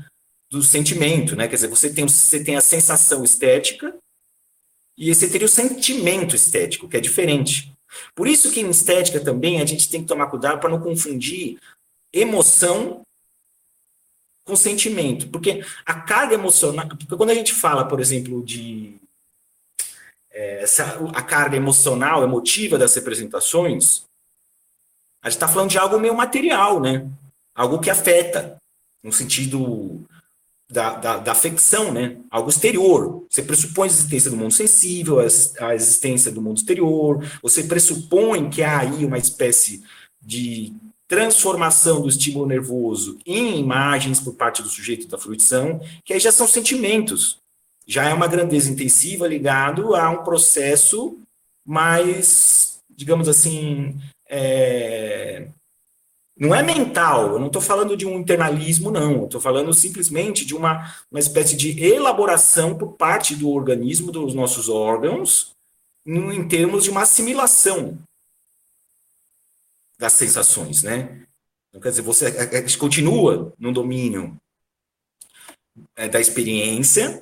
do sentimento, né? Quer dizer, você tem, você tem a sensação estética e você teria o sentimento estético, que é diferente. Por isso que em estética também a gente tem que tomar cuidado para não confundir emoção com sentimento. Porque a carga emocional. Porque quando a gente fala, por exemplo, de. É, essa, a carga emocional, emotiva das representações, a gente está falando de algo meio material, né? Algo que afeta, no sentido da, da, da, afecção, né? Algo exterior. Você pressupõe a existência do mundo sensível, a existência do mundo exterior, você pressupõe que há aí uma espécie de transformação do estímulo nervoso em imagens por parte do sujeito da fruição, que aí já são sentimentos. Já é uma grandeza intensiva ligado a um processo mais, digamos assim, é... não é mental, eu não estou falando de um internalismo, não, estou falando simplesmente de uma, uma espécie de elaboração por parte do organismo, dos nossos órgãos, em termos de uma assimilação das sensações, né? Então, quer dizer, você a gente continua no domínio é, da experiência,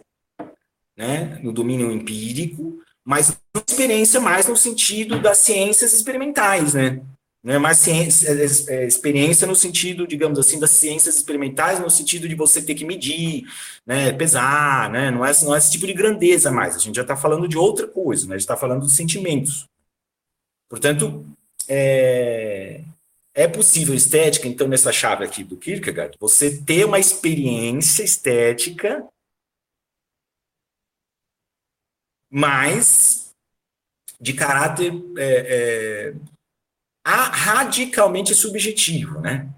né? No domínio empírico, mas experiência mais no sentido das ciências experimentais, né? Não é mais ciência, é, é, experiência no sentido, digamos assim, das ciências experimentais, no sentido de você ter que medir, né, pesar, né, não é, não é esse tipo de grandeza mais, a gente já está falando de outra coisa, né, a gente está falando de sentimentos. Portanto, é, é possível estética, então, nessa chave aqui do Kierkegaard, você ter uma experiência estética mais de caráter é, é, radicalmente subjetivo, né?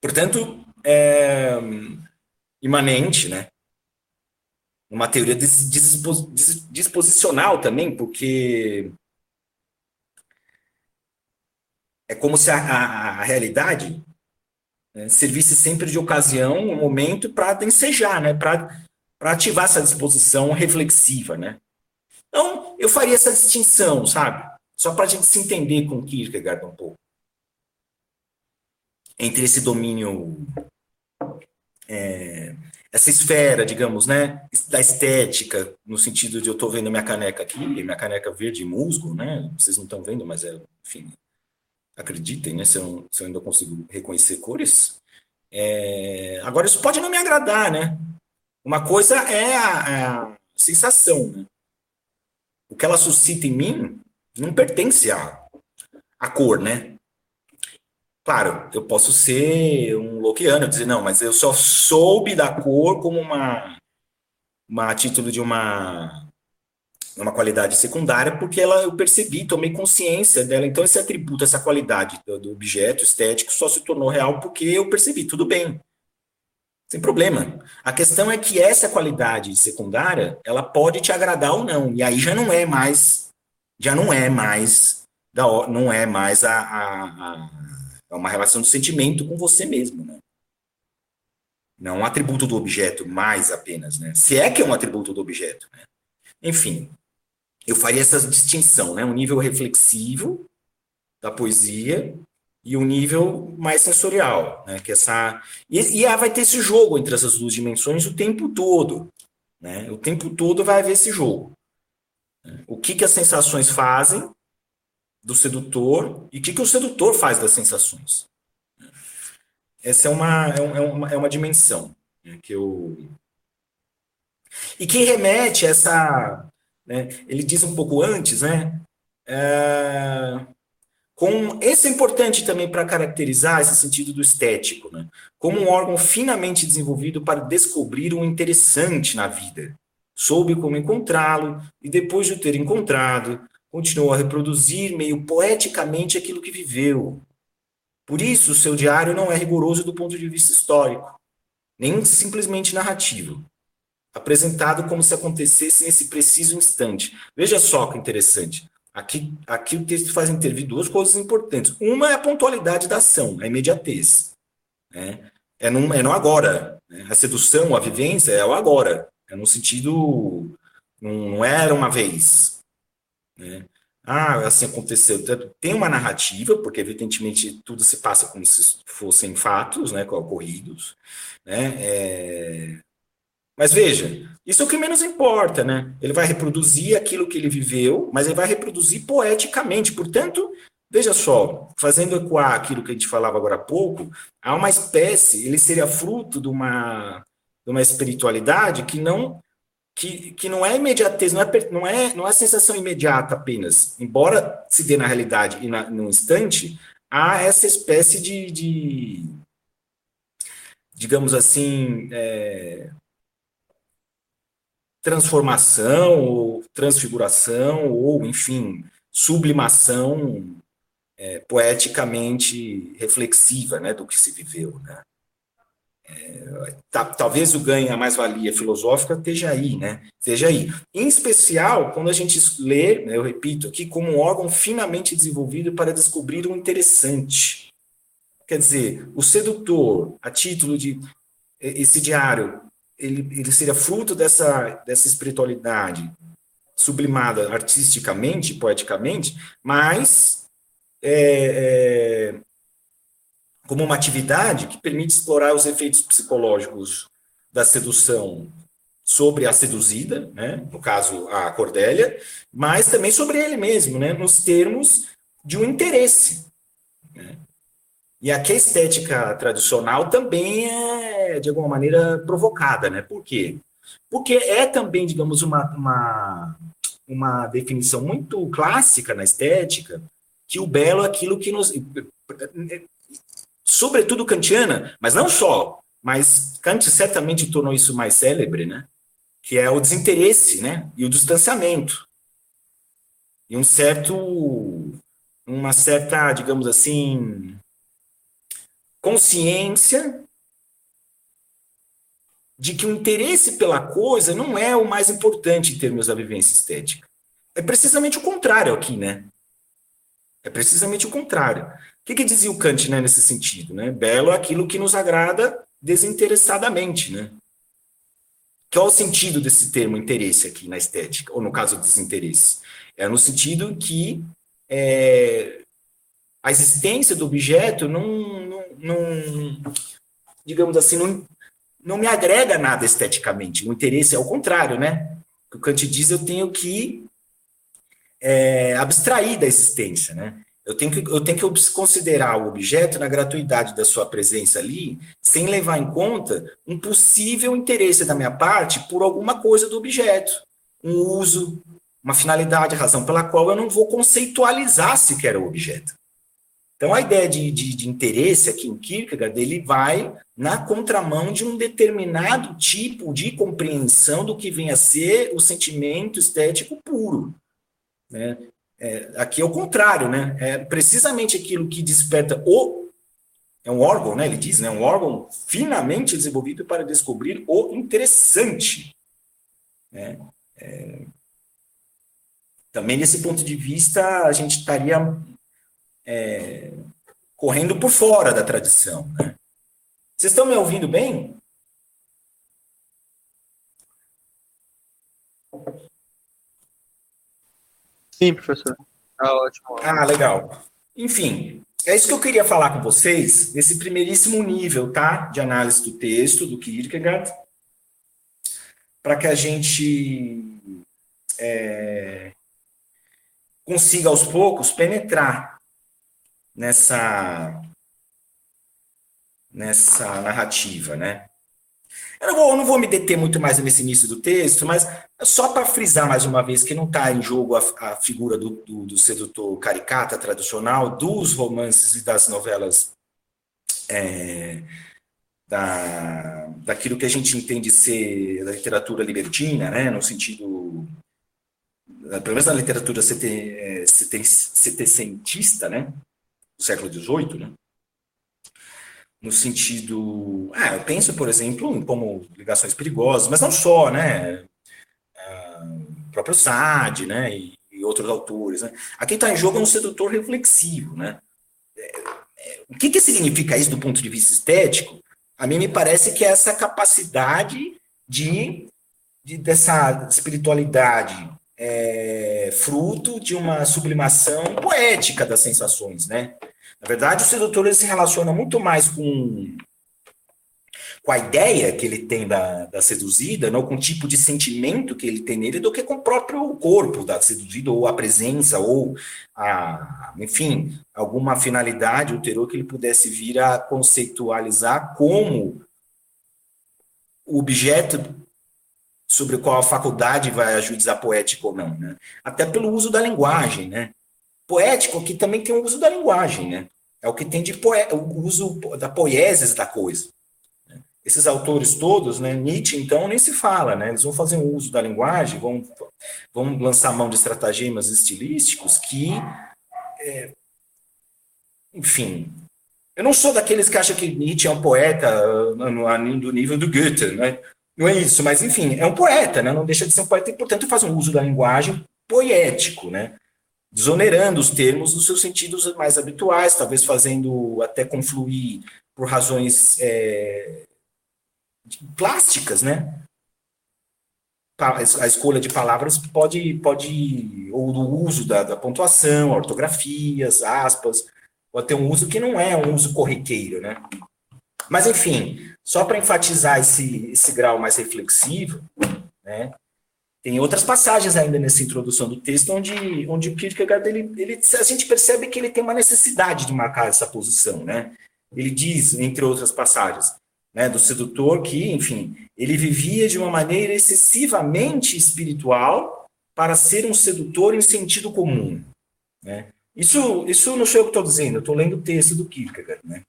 Portanto, é, imanente, né? uma teoria disposicional também, porque é como se a, a, a realidade né, servisse sempre de ocasião, um momento para ensejar, né, para ativar essa disposição reflexiva. Né? Então, eu faria essa distinção, sabe? Só para a gente se entender com Kierkegaard um pouco. Entre esse domínio é, essa esfera, digamos, né, da estética, no sentido de eu estou vendo minha caneca aqui, minha caneca verde musgo, né, vocês não estão vendo, mas é, enfim, acreditem, né, se eu, se eu ainda consigo reconhecer cores. É, agora, isso pode não me agradar, né, uma coisa é a, é a sensação, né, o que ela suscita em mim não pertence à, à cor, né, Claro, eu posso ser um loquiano, dizer, não, mas eu só soube da cor como uma, uma título de uma, uma qualidade secundária, porque ela, eu percebi, tomei consciência dela. Então, esse atributo, essa qualidade do objeto estético só se tornou real porque eu percebi, tudo bem. Sem problema. A questão é que essa qualidade secundária, ela pode te agradar ou não. E aí já não é mais, já não é mais, da, não é mais a, a, a é uma relação de sentimento com você mesmo, né? Não um atributo do objeto mais apenas, né? Se é que é um atributo do objeto, né? Enfim, eu faria essa distinção, né? Um nível reflexivo da poesia e um nível mais sensorial, né? Que essa e, e vai ter esse jogo entre essas duas dimensões o tempo todo, né? O tempo todo vai haver esse jogo. O que que as sensações fazem do sedutor e o que, que o sedutor faz das sensações. Essa é uma, é, é uma, é uma dimensão né, que eu. E que remete a essa. Né, ele diz um pouco antes, né? É, com, esse é importante também para caracterizar esse sentido do estético, né? como um órgão finamente desenvolvido para descobrir o um interessante na vida. Soube como encontrá-lo e, depois de o ter encontrado, continuou a reproduzir meio poeticamente aquilo que viveu. Por isso, seu diário não é rigoroso do ponto de vista histórico, nem simplesmente narrativo, apresentado como se acontecesse nesse preciso instante. Veja só que interessante. Aqui, aqui o texto faz intervir duas coisas importantes. Uma é a pontualidade da ação, a imediatez. Né? É, no, é no agora. Né? A sedução, a vivência é o agora. É no sentido. Não, não era uma vez. Né? Ah, assim aconteceu. Tem uma narrativa, porque evidentemente tudo se passa como se fossem fatos né, ocorridos. Né? É, mas veja, isso é o que menos importa, né? Ele vai reproduzir aquilo que ele viveu, mas ele vai reproduzir poeticamente. Portanto, veja só, fazendo ecoar aquilo que a gente falava agora há pouco, há uma espécie, ele seria fruto de uma, de uma espiritualidade que não que, que não é imediatez, não é, não, é, não é sensação imediata apenas. Embora se dê na realidade e na, no instante, há essa espécie de, de digamos assim, é, transformação, ou transfiguração, ou, enfim, sublimação é, poeticamente reflexiva né, do que se viveu. Né? É, tá, talvez o ganho, a mais-valia filosófica esteja aí, né? Esteja aí. Em especial, quando a gente lê, né, eu repito aqui, como um órgão finamente desenvolvido para descobrir o um interessante. Quer dizer, o sedutor, a título de esse diário, ele, ele seria fruto dessa, dessa espiritualidade sublimada artisticamente, poeticamente, mas é, é, como uma atividade que permite explorar os efeitos psicológicos da sedução sobre a seduzida, né, no caso a Cordélia, mas também sobre ele mesmo, né, nos termos de um interesse. Né. E aqui a estética tradicional também é, de alguma maneira, provocada, né? Por quê? Porque é também, digamos, uma, uma, uma definição muito clássica na estética que o belo é aquilo que nos. Sobretudo kantiana, mas não só, mas Kant certamente tornou isso mais célebre, né? Que é o desinteresse, né? E o distanciamento. E um certo. Uma certa, digamos assim, consciência de que o interesse pela coisa não é o mais importante em termos da vivência estética. É precisamente o contrário aqui, né? É precisamente o contrário. O que, que dizia o Kant né, nesse sentido? Né? Belo é aquilo que nos agrada desinteressadamente, né? Qual é o sentido desse termo interesse aqui na estética, ou no caso desinteresse? É no sentido que é, a existência do objeto não, não, digamos assim, não, não me agrega nada esteticamente. O interesse é o contrário, né? O Kant diz eu tenho que é, abstrair da existência, né? Eu tenho, que, eu tenho que considerar o objeto na gratuidade da sua presença ali, sem levar em conta um possível interesse da minha parte por alguma coisa do objeto, um uso, uma finalidade, razão pela qual eu não vou conceitualizar sequer o objeto. Então, a ideia de, de, de, interesse aqui em Kierkegaard, ele vai na contramão de um determinado tipo de compreensão do que vem a ser o sentimento estético puro. Né? É, aqui é o contrário, né? É precisamente aquilo que desperta o... É um órgão, né? Ele diz, né? Um órgão finamente desenvolvido para descobrir o interessante. Né? É, também, nesse ponto de vista, a gente estaria é, correndo por fora da tradição. Né? Vocês estão me ouvindo bem? Sim, professor. Tá ótimo. Ah, legal. Enfim, é isso que eu queria falar com vocês, nesse primeiríssimo nível, tá? De análise do texto, do Kierkegaard, para que a gente é, consiga, aos poucos, penetrar nessa nessa narrativa, né? Eu não vou, eu não vou me deter muito mais nesse início do texto, mas só para frisar mais uma vez que não está em jogo a, a figura do, do, do, sedutor caricata tradicional, dos romances e das novelas é, da, daquilo que a gente entende ser da literatura libertina, né, no sentido, pelo menos na literatura setecentista, né, do século XVIII, né, no sentido. Ah, eu penso, por exemplo, em como ligações perigosas, mas não só, né? Ah, o próprio Sade, né? E, e outros autores. Né? Aqui está em jogo um sedutor reflexivo, né? É, é, o que, que significa isso do ponto de vista estético? A mim me parece que é essa capacidade de, de dessa espiritualidade é, fruto de uma sublimação poética das sensações, né? Na verdade, o sedutor se relaciona muito mais com, com a ideia que ele tem da, da seduzida, não com o tipo de sentimento que ele tem nele, do que com o próprio corpo da seduzida, ou a presença, ou a, enfim, alguma finalidade ulterior que ele pudesse vir a conceitualizar como o objeto sobre qual a faculdade vai ajuizar poético ou não, né? Até pelo uso da linguagem, né? Poético que também tem o uso da linguagem, né? É o que tem de poe o uso da poieses da coisa. Esses autores todos, né, Nietzsche, então, nem se fala, né? Eles vão fazer um uso da linguagem, vão, vão lançar mão de estratagemas estilísticos que, é, enfim, eu não sou daqueles que acham que Nietzsche é um poeta no, do nível do Goethe, né? Não é isso, mas enfim, é um poeta, né? Não deixa de ser um poeta e, portanto, faz um uso da linguagem poético, né? desonerando os termos nos seus sentidos mais habituais, talvez fazendo até confluir por razões é, plásticas, né? A escolha de palavras pode, pode ou do uso da, da pontuação, ortografias, aspas, pode ter um uso que não é um uso corriqueiro, né? Mas, enfim, só para enfatizar esse, esse grau mais reflexivo, né? Tem outras passagens ainda nessa introdução do texto onde, onde Kierkegaard, ele, ele, a gente percebe que ele tem uma necessidade de marcar essa posição, né? Ele diz, entre outras passagens, né, do sedutor que, enfim, ele vivia de uma maneira excessivamente espiritual para ser um sedutor em sentido comum, né? Isso, isso não sou eu que estou dizendo, eu estou lendo o texto do Kierkegaard, né?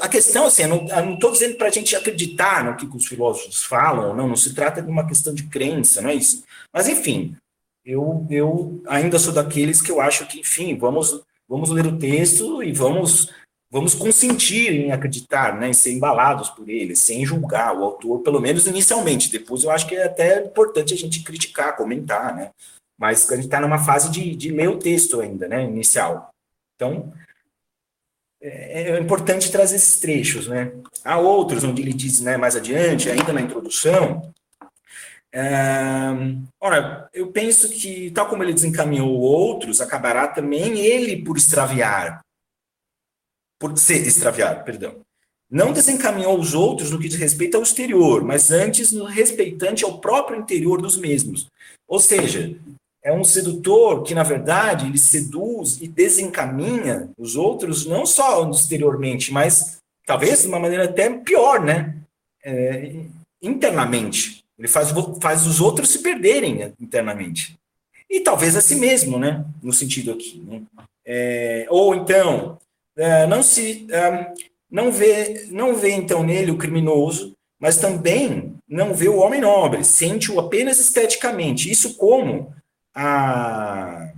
A questão, assim, eu não estou dizendo para a gente acreditar no que os filósofos falam, não, não se trata de uma questão de crença, não é isso. Mas, enfim, eu, eu ainda sou daqueles que eu acho que, enfim, vamos, vamos ler o texto e vamos, vamos consentir em acreditar, né, em ser embalados por ele, sem julgar o autor, pelo menos inicialmente. Depois eu acho que é até importante a gente criticar, comentar, né. Mas a gente está numa fase de, de ler o texto ainda, né, inicial. Então, é, é importante trazer esses trechos, né? Há outros onde ele diz, né, mais adiante, ainda na introdução, é, ora, eu penso que, tal como ele desencaminhou outros, acabará também ele por extraviar, por ser extraviado, perdão. Não desencaminhou os outros no que diz respeito ao exterior, mas antes no respeitante ao próprio interior dos mesmos. Ou seja, é um sedutor que, na verdade, ele seduz e desencaminha os outros, não só exteriormente, mas talvez de uma maneira até pior, né? É, internamente. Ele faz, faz os outros se perderem internamente. E talvez a si mesmo, né? No sentido aqui. Né? É, ou então, é, não se. É, não vê, não vê então nele o criminoso, mas também não vê o homem nobre, sente-o apenas esteticamente. Isso como a,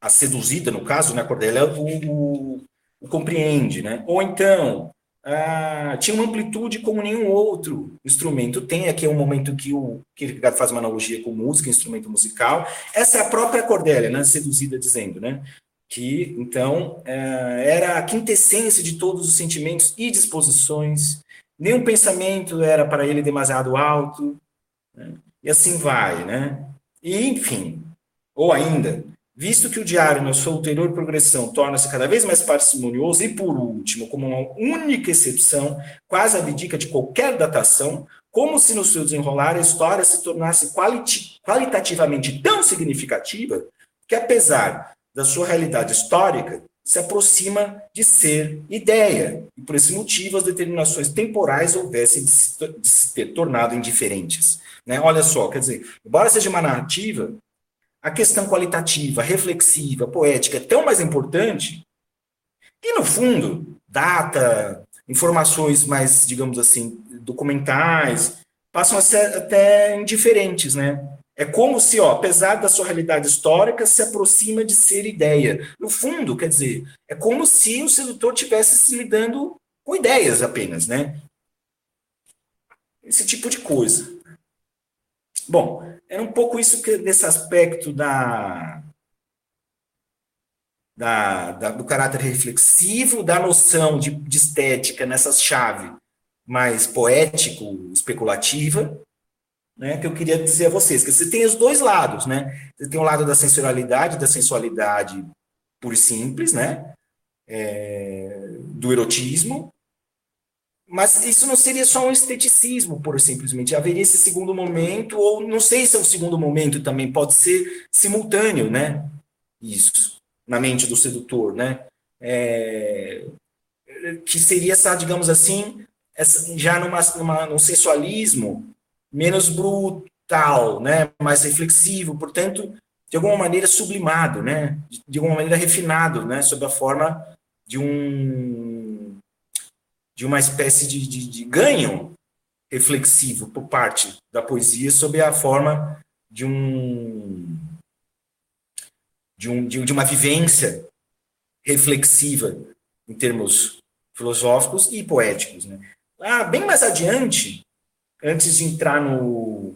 a seduzida, no caso, né, Cordélia, o, o, o compreende, né? Ou então, tinha uma amplitude como nenhum outro instrumento tem. Aqui é um momento que o que faz uma analogia com música, instrumento musical. Essa é a própria Cordélia, né, seduzida, dizendo, né? Que então é, era a quintessência de todos os sentimentos e disposições. Nenhum pensamento era para ele demasiado alto, né? e assim vai, né? E, enfim, ou ainda, visto que o diário, na sua ulterior progressão, torna-se cada vez mais parcimonioso, e por último, como uma única exceção, quase abdica de qualquer datação, como se no seu desenrolar a história se tornasse qualitativamente tão significativa que, apesar da sua realidade histórica, se aproxima de ser ideia, e por esse motivo as determinações temporais houvessem se, de se ter tornado indiferentes. Né? Olha só, quer dizer, embora seja uma narrativa, a questão qualitativa, reflexiva, poética é tão mais importante que, no fundo, data, informações mais, digamos assim, documentais, passam a ser até indiferentes, né? É como se, ó, apesar da sua realidade histórica, se aproxima de ser ideia. No fundo, quer dizer, é como se o sedutor tivesse se lidando com ideias apenas, né? Esse tipo de coisa. Bom, é um pouco isso que nesse aspecto da, da, da, do caráter reflexivo, da noção de, de estética nessa chave mais poético, especulativa, né, que eu queria dizer a vocês, que você tem os dois lados, né? Você tem o lado da sensorialidade, da sensualidade pura e simples, né? É, do erotismo, mas isso não seria só um esteticismo, por simplesmente. Haveria esse segundo momento, ou não sei se é o segundo momento também, pode ser simultâneo, né? Isso, na mente do sedutor, né? É, que seria essa, digamos assim, essa, já numa, numa, num sensualismo menos brutal, né? Mais reflexivo, portanto, de alguma maneira sublimado, né? De, de alguma maneira refinado, né? Sob a forma de um de uma espécie de, de, de ganho reflexivo por parte da poesia sob a forma de um de, um, de, uma vivência reflexiva em termos filosóficos e poéticos. Né? Ah, bem mais adiante, antes de entrar no,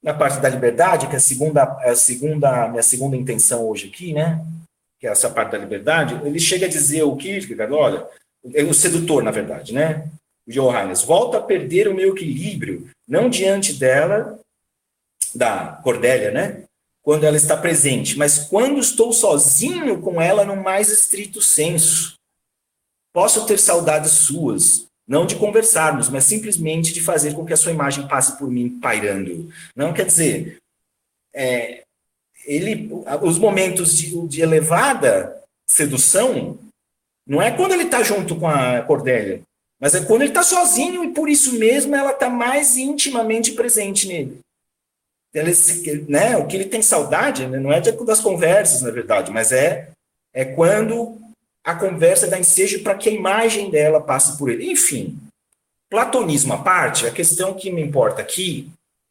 na parte da liberdade, que é a segunda, a segunda, minha segunda intenção hoje aqui, né? que é essa parte da liberdade, ele chega a dizer o Kierkegaard, olha, é sedutor, na verdade, né? O Johannes, volta a perder o meu equilíbrio, não diante dela, da Cordélia, né? Quando ela está presente, mas quando estou sozinho com ela no mais estrito senso. Posso ter saudades suas, não de conversarmos, mas simplesmente de fazer com que a sua imagem passe por mim pairando. Não quer dizer, é, ele, os momentos de, de elevada sedução não é quando ele está junto com a Cordélia, mas é quando ele está sozinho e por isso mesmo ela está mais intimamente presente nele. Ele, né, o que ele tem saudade né, não é das conversas, na verdade, mas é, é quando a conversa dá ensejo para que a imagem dela passe por ele. Enfim, platonismo à parte, a questão que me importa aqui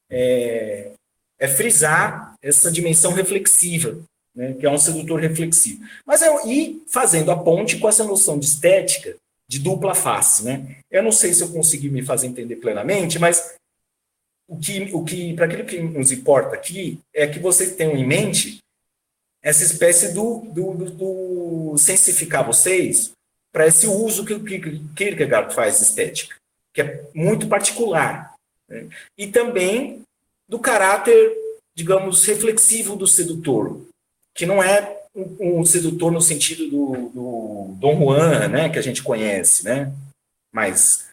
é, é frisar essa dimensão reflexiva né, que é um sedutor reflexivo. Mas é, e fazendo a ponte com essa noção de estética de dupla face. Né? Eu não sei se eu consegui me fazer entender plenamente, mas o que, o que para aquilo que nos importa aqui é que vocês tenham em mente essa espécie do, do, do, do sensificar vocês para esse uso que o Kierkegaard faz de estética, que é muito particular. Né? E também do caráter, digamos, reflexivo do sedutor, que não é um, um sedutor no sentido do, do Dom Juan, né, que a gente conhece, né, mais,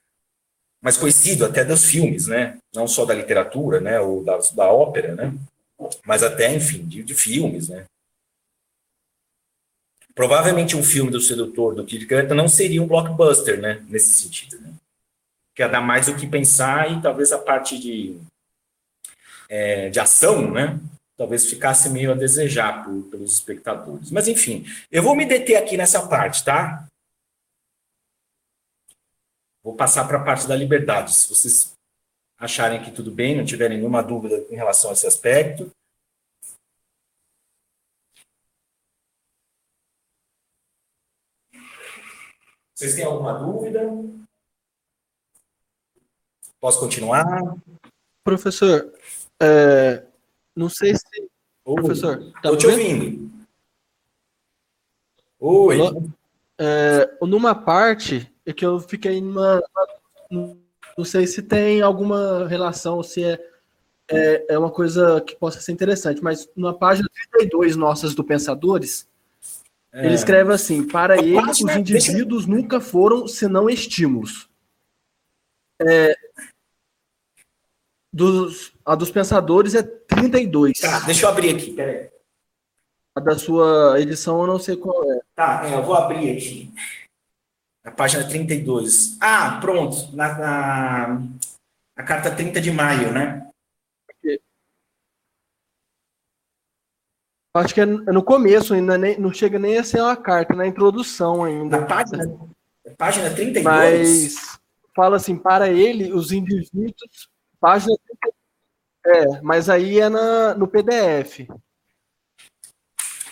mais conhecido até dos filmes, né, não só da literatura, né, ou da, da ópera, né, mas até, enfim, de, de filmes, né. Provavelmente um filme do sedutor do Kierkegaard não seria um blockbuster, né, nesse sentido, né, que ia dar mais o que pensar e talvez a parte de, é, de ação, né, talvez ficasse meio a desejar por, pelos espectadores. Mas, enfim, eu vou me deter aqui nessa parte, tá? Vou passar para a parte da liberdade. Se vocês acharem que tudo bem, não tiverem nenhuma dúvida em relação a esse aspecto. Vocês têm alguma dúvida? Posso continuar? Professor, é, não sei se. Oi. Professor, tá Estou te ouvindo. Oi. É, numa parte é que eu fiquei numa. Não sei se tem alguma relação, se é, é, é uma coisa que possa ser interessante, mas na página 32 nossas do Pensadores, é. ele escreve assim: para ele, os indivíduos deixa... nunca foram senão estímulos. É, dos, a dos pensadores é 32. Tá, deixa eu abrir aqui, peraí. A da sua edição eu não sei qual é. Tá, é, eu vou abrir aqui. A página 32. Ah, pronto. Na, na, a carta 30 de maio, né? Acho que é no começo ainda, nem, não chega nem a ser uma carta, na introdução ainda. Na página, página 32? Mas fala assim, para ele, os indivíduos. Página 32. É, mas aí é na, no PDF.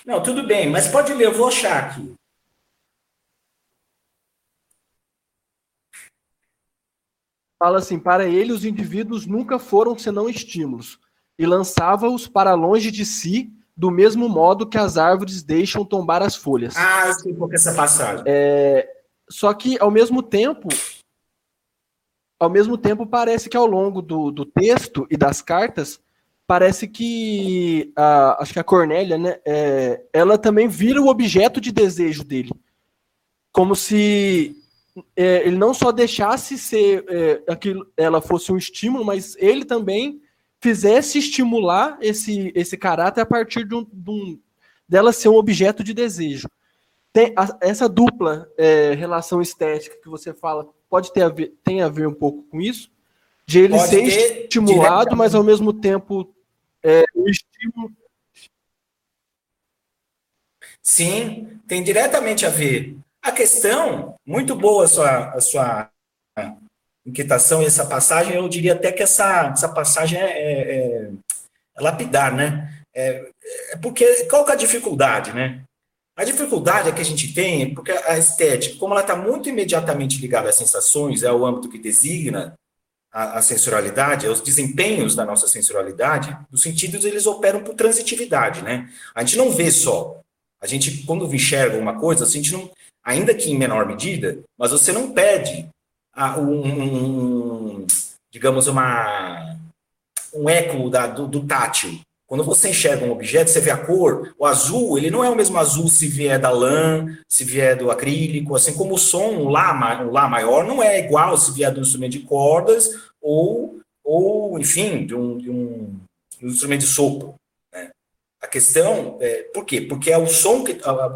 Não, tudo bem, mas pode ler, eu vou achar aqui. Fala assim: para ele, os indivíduos nunca foram senão estímulos, e lançava-os para longe de si, do mesmo modo que as árvores deixam tombar as folhas. Ah, eu sei qual é essa passagem. É, só que, ao mesmo tempo, ao mesmo tempo, parece que ao longo do, do texto e das cartas, parece que a, acho que a Cornélia, né, é, ela também vira o objeto de desejo dele. Como se é, ele não só deixasse ser é, aquilo, ela fosse um estímulo, mas ele também fizesse estimular esse, esse caráter a partir de um, de um dela ser um objeto de desejo. Tem a, essa dupla é, relação estética que você fala pode ter a ver, tem a ver um pouco com isso, de ele pode ser estimulado, mas ao mesmo tempo é, o estímulo. Sim, tem diretamente a ver. A questão, muito boa a sua, a sua inquietação e essa passagem, eu diria até que essa, essa passagem é, é, é, lapidar, né? É, é porque qual que é a dificuldade, né? A dificuldade que a gente tem é porque a estética, como ela está muito imediatamente ligada às sensações, é o âmbito que designa a, a sensorialidade, os desempenhos da nossa sensorialidade, nos sentidos eles operam por transitividade, né? A gente não vê só. A gente, quando enxerga uma coisa, a gente não, ainda que em menor medida, mas você não perde a, um, um, digamos, uma, um eco da, do, do tátil. Quando você enxerga um objeto, você vê a cor, o azul, ele não é o mesmo azul se vier da lã, se vier do acrílico, assim como o som, um lá, um lá maior, não é igual se vier do instrumento de cordas ou, ou enfim, de um, de um, de um instrumento de sopro. Né? A questão, é, por quê? Porque é o som que. A,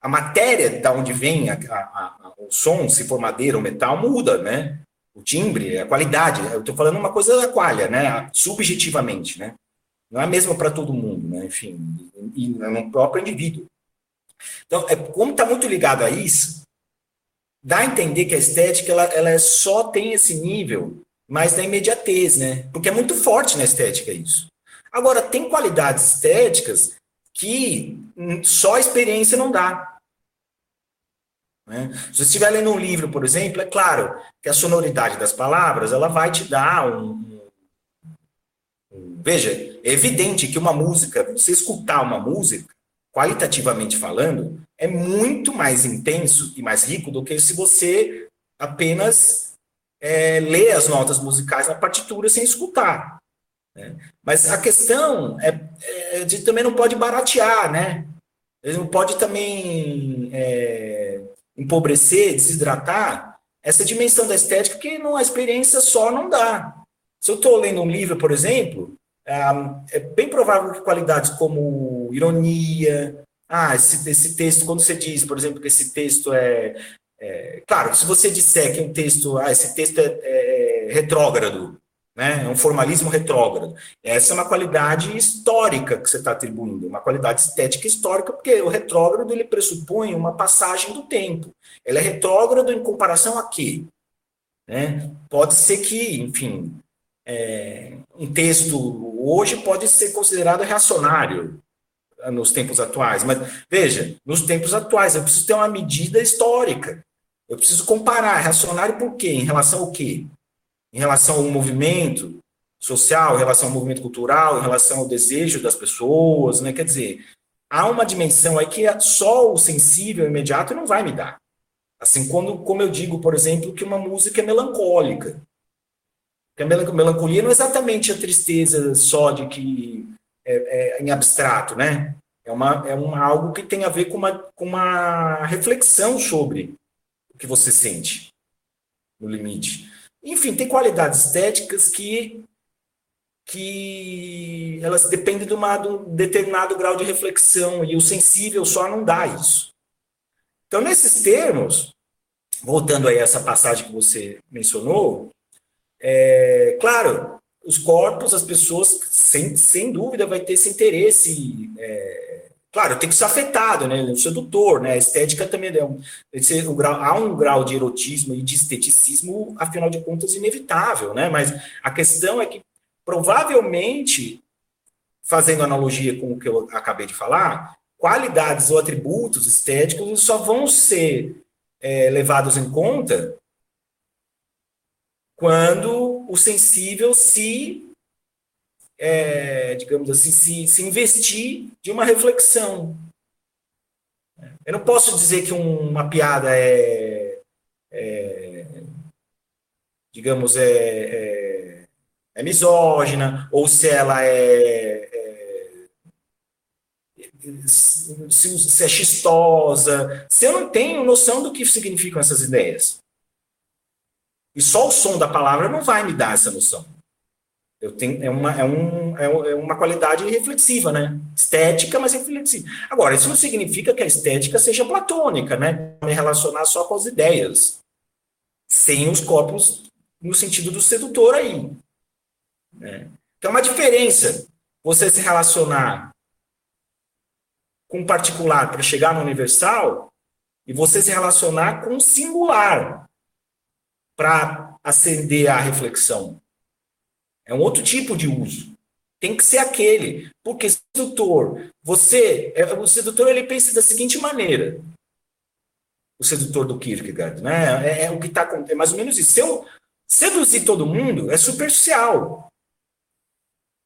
a matéria da onde vem a, a, o som, se for madeira ou metal, muda, né? O timbre, a qualidade. Eu estou falando uma coisa da qualha, né? Subjetivamente, né? Não é a mesma para todo mundo, né? enfim, e no próprio indivíduo. Então, é, como está muito ligado a isso, dá a entender que a estética ela, ela é só tem esse nível, mas da imediatez, né? Porque é muito forte na estética isso. Agora, tem qualidades estéticas que só a experiência não dá. Né? Se você estiver lendo um livro, por exemplo, é claro que a sonoridade das palavras ela vai te dar um, Veja, é evidente que uma música, você escutar uma música, qualitativamente falando, é muito mais intenso e mais rico do que se você apenas é, lê as notas musicais na partitura sem escutar. Né? Mas a questão é, é de também não pode baratear, né? Ele não pode também é, empobrecer, desidratar essa dimensão da estética, que numa experiência só não dá. Se eu estou lendo um livro, por exemplo, é bem provável que qualidades como ironia, ah, esse, esse texto, quando você diz, por exemplo, que esse texto é, é claro, se você disser que um texto, ah, esse texto é, é, é retrógrado, né, é um formalismo retrógrado, essa é uma qualidade histórica que você está atribuindo, uma qualidade estética histórica, porque o retrógrado ele pressupõe uma passagem do tempo. Ele é retrógrado em comparação a quê? Né? Pode ser que, enfim, é, um texto hoje pode ser considerado reacionário nos tempos atuais, mas veja, nos tempos atuais eu preciso ter uma medida histórica. Eu preciso comparar reacionário por quê? Em relação ao quê? Em relação ao movimento social, em relação ao movimento cultural, em relação ao desejo das pessoas, né? Quer dizer, há uma dimensão aí que só o sensível imediato não vai me dar. Assim, quando, como eu digo, por exemplo, que uma música é melancólica. Porque a melancolia não é exatamente a tristeza só de que é, é em abstrato, né? É, uma, é uma, algo que tem a ver com uma, com uma reflexão sobre o que você sente no limite. Enfim, tem qualidades estéticas que que elas dependem de, uma, de um determinado grau de reflexão e o sensível só não dá isso. Então, nesses termos, voltando aí a essa passagem que você mencionou, é, claro, os corpos, as pessoas, sem, sem dúvida, vai ter esse interesse. É, claro, tem que ser afetado, né? O sedutor, né? A estética também é um, o grau, há um grau de erotismo e de esteticismo, afinal de contas, inevitável, né? Mas a questão é que provavelmente, fazendo analogia com o que eu acabei de falar, qualidades ou atributos estéticos só vão ser é, levados em conta quando o sensível se, é, digamos assim, se, se investir de uma reflexão. Eu não posso dizer que uma piada é, é digamos, é, é, é, misógina, ou se ela é, é se, se é chistosa, se eu não tenho noção do que significam essas ideias. E só o som da palavra não vai me dar essa noção. Eu tenho, é, uma, é, um, é, é uma qualidade reflexiva, né? Estética, mas reflexiva. Agora, isso não significa que a estética seja platônica, né? Me relacionar só com as ideias. Sem os corpos no sentido do sedutor aí. Né? Então, é uma diferença você se relacionar com o particular para chegar no universal e você se relacionar com o singular para acender a reflexão. É um outro tipo de uso. Tem que ser aquele, porque sedutor, você, é, o sedutor ele pensa da seguinte maneira. O sedutor do Kierkegaard, né? É, é o que está é mais ou menos isso. Se eu seduzir todo mundo, é superficial.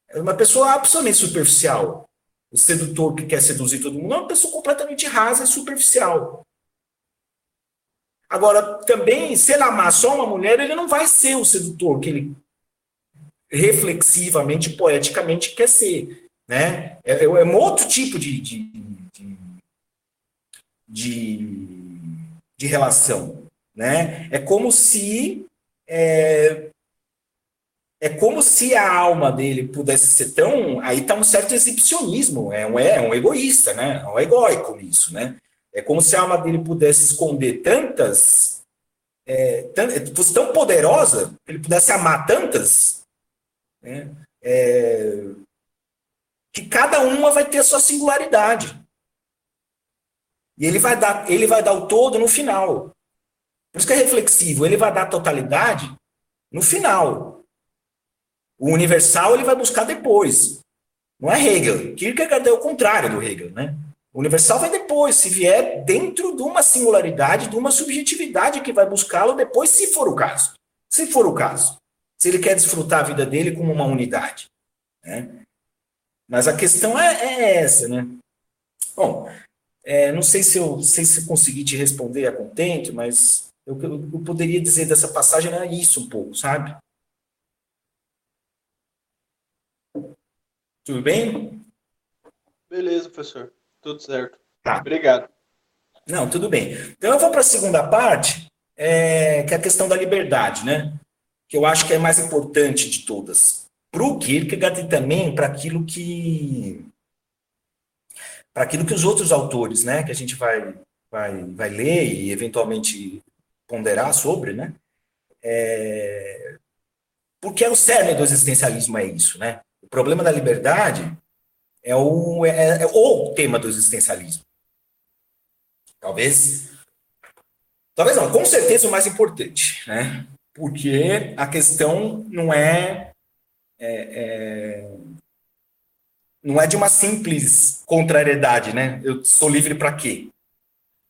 É uma pessoa absolutamente superficial. O sedutor que quer seduzir todo mundo é uma pessoa completamente rasa e superficial. Agora, também, se ele amar só uma mulher, ele não vai ser o sedutor que ele reflexivamente, poeticamente quer ser. Né? É, é, é um outro tipo de, de, de, de, relação. Né? É como se. É, é como se a alma dele pudesse ser tão. Aí está um certo exibicionismo, é um, é um egoísta, né? É um egóico nisso, né? É como se a alma dele pudesse esconder tantas. É, fosse tão poderosa, ele pudesse amar tantas, né, é, que cada uma vai ter a sua singularidade. E ele vai dar, ele vai dar o todo no final. Por isso que é reflexivo, ele vai dar a totalidade no final. O universal ele vai buscar depois. Não é Hegel. Kierkegaard é o contrário do Hegel, né? Universal vai depois, se vier dentro de uma singularidade, de uma subjetividade que vai buscá-lo depois, se for o caso. Se for o caso. Se ele quer desfrutar a vida dele como uma unidade. Né? Mas a questão é, é essa, né? Bom, é, não sei se eu sei se consegui te responder a contente, mas eu, eu poderia dizer dessa passagem é isso um pouco, sabe? Tudo bem? Beleza, professor. Tudo certo. Tá. Obrigado. Não, tudo bem. Então eu vou para a segunda parte, é, que é a questão da liberdade, né? Que eu acho que é a mais importante de todas. Para o Kierkegaard e também para aquilo que para aquilo que os outros autores, né, que a gente vai, vai, vai ler e eventualmente ponderar sobre, né, é... porque é o cerne do existencialismo é isso, né? O problema da liberdade é o, é, é o tema do existencialismo. Talvez. Talvez não, com certeza o mais importante, né? Porque a questão não é, é, é não é de uma simples contrariedade, né? Eu sou livre para quê?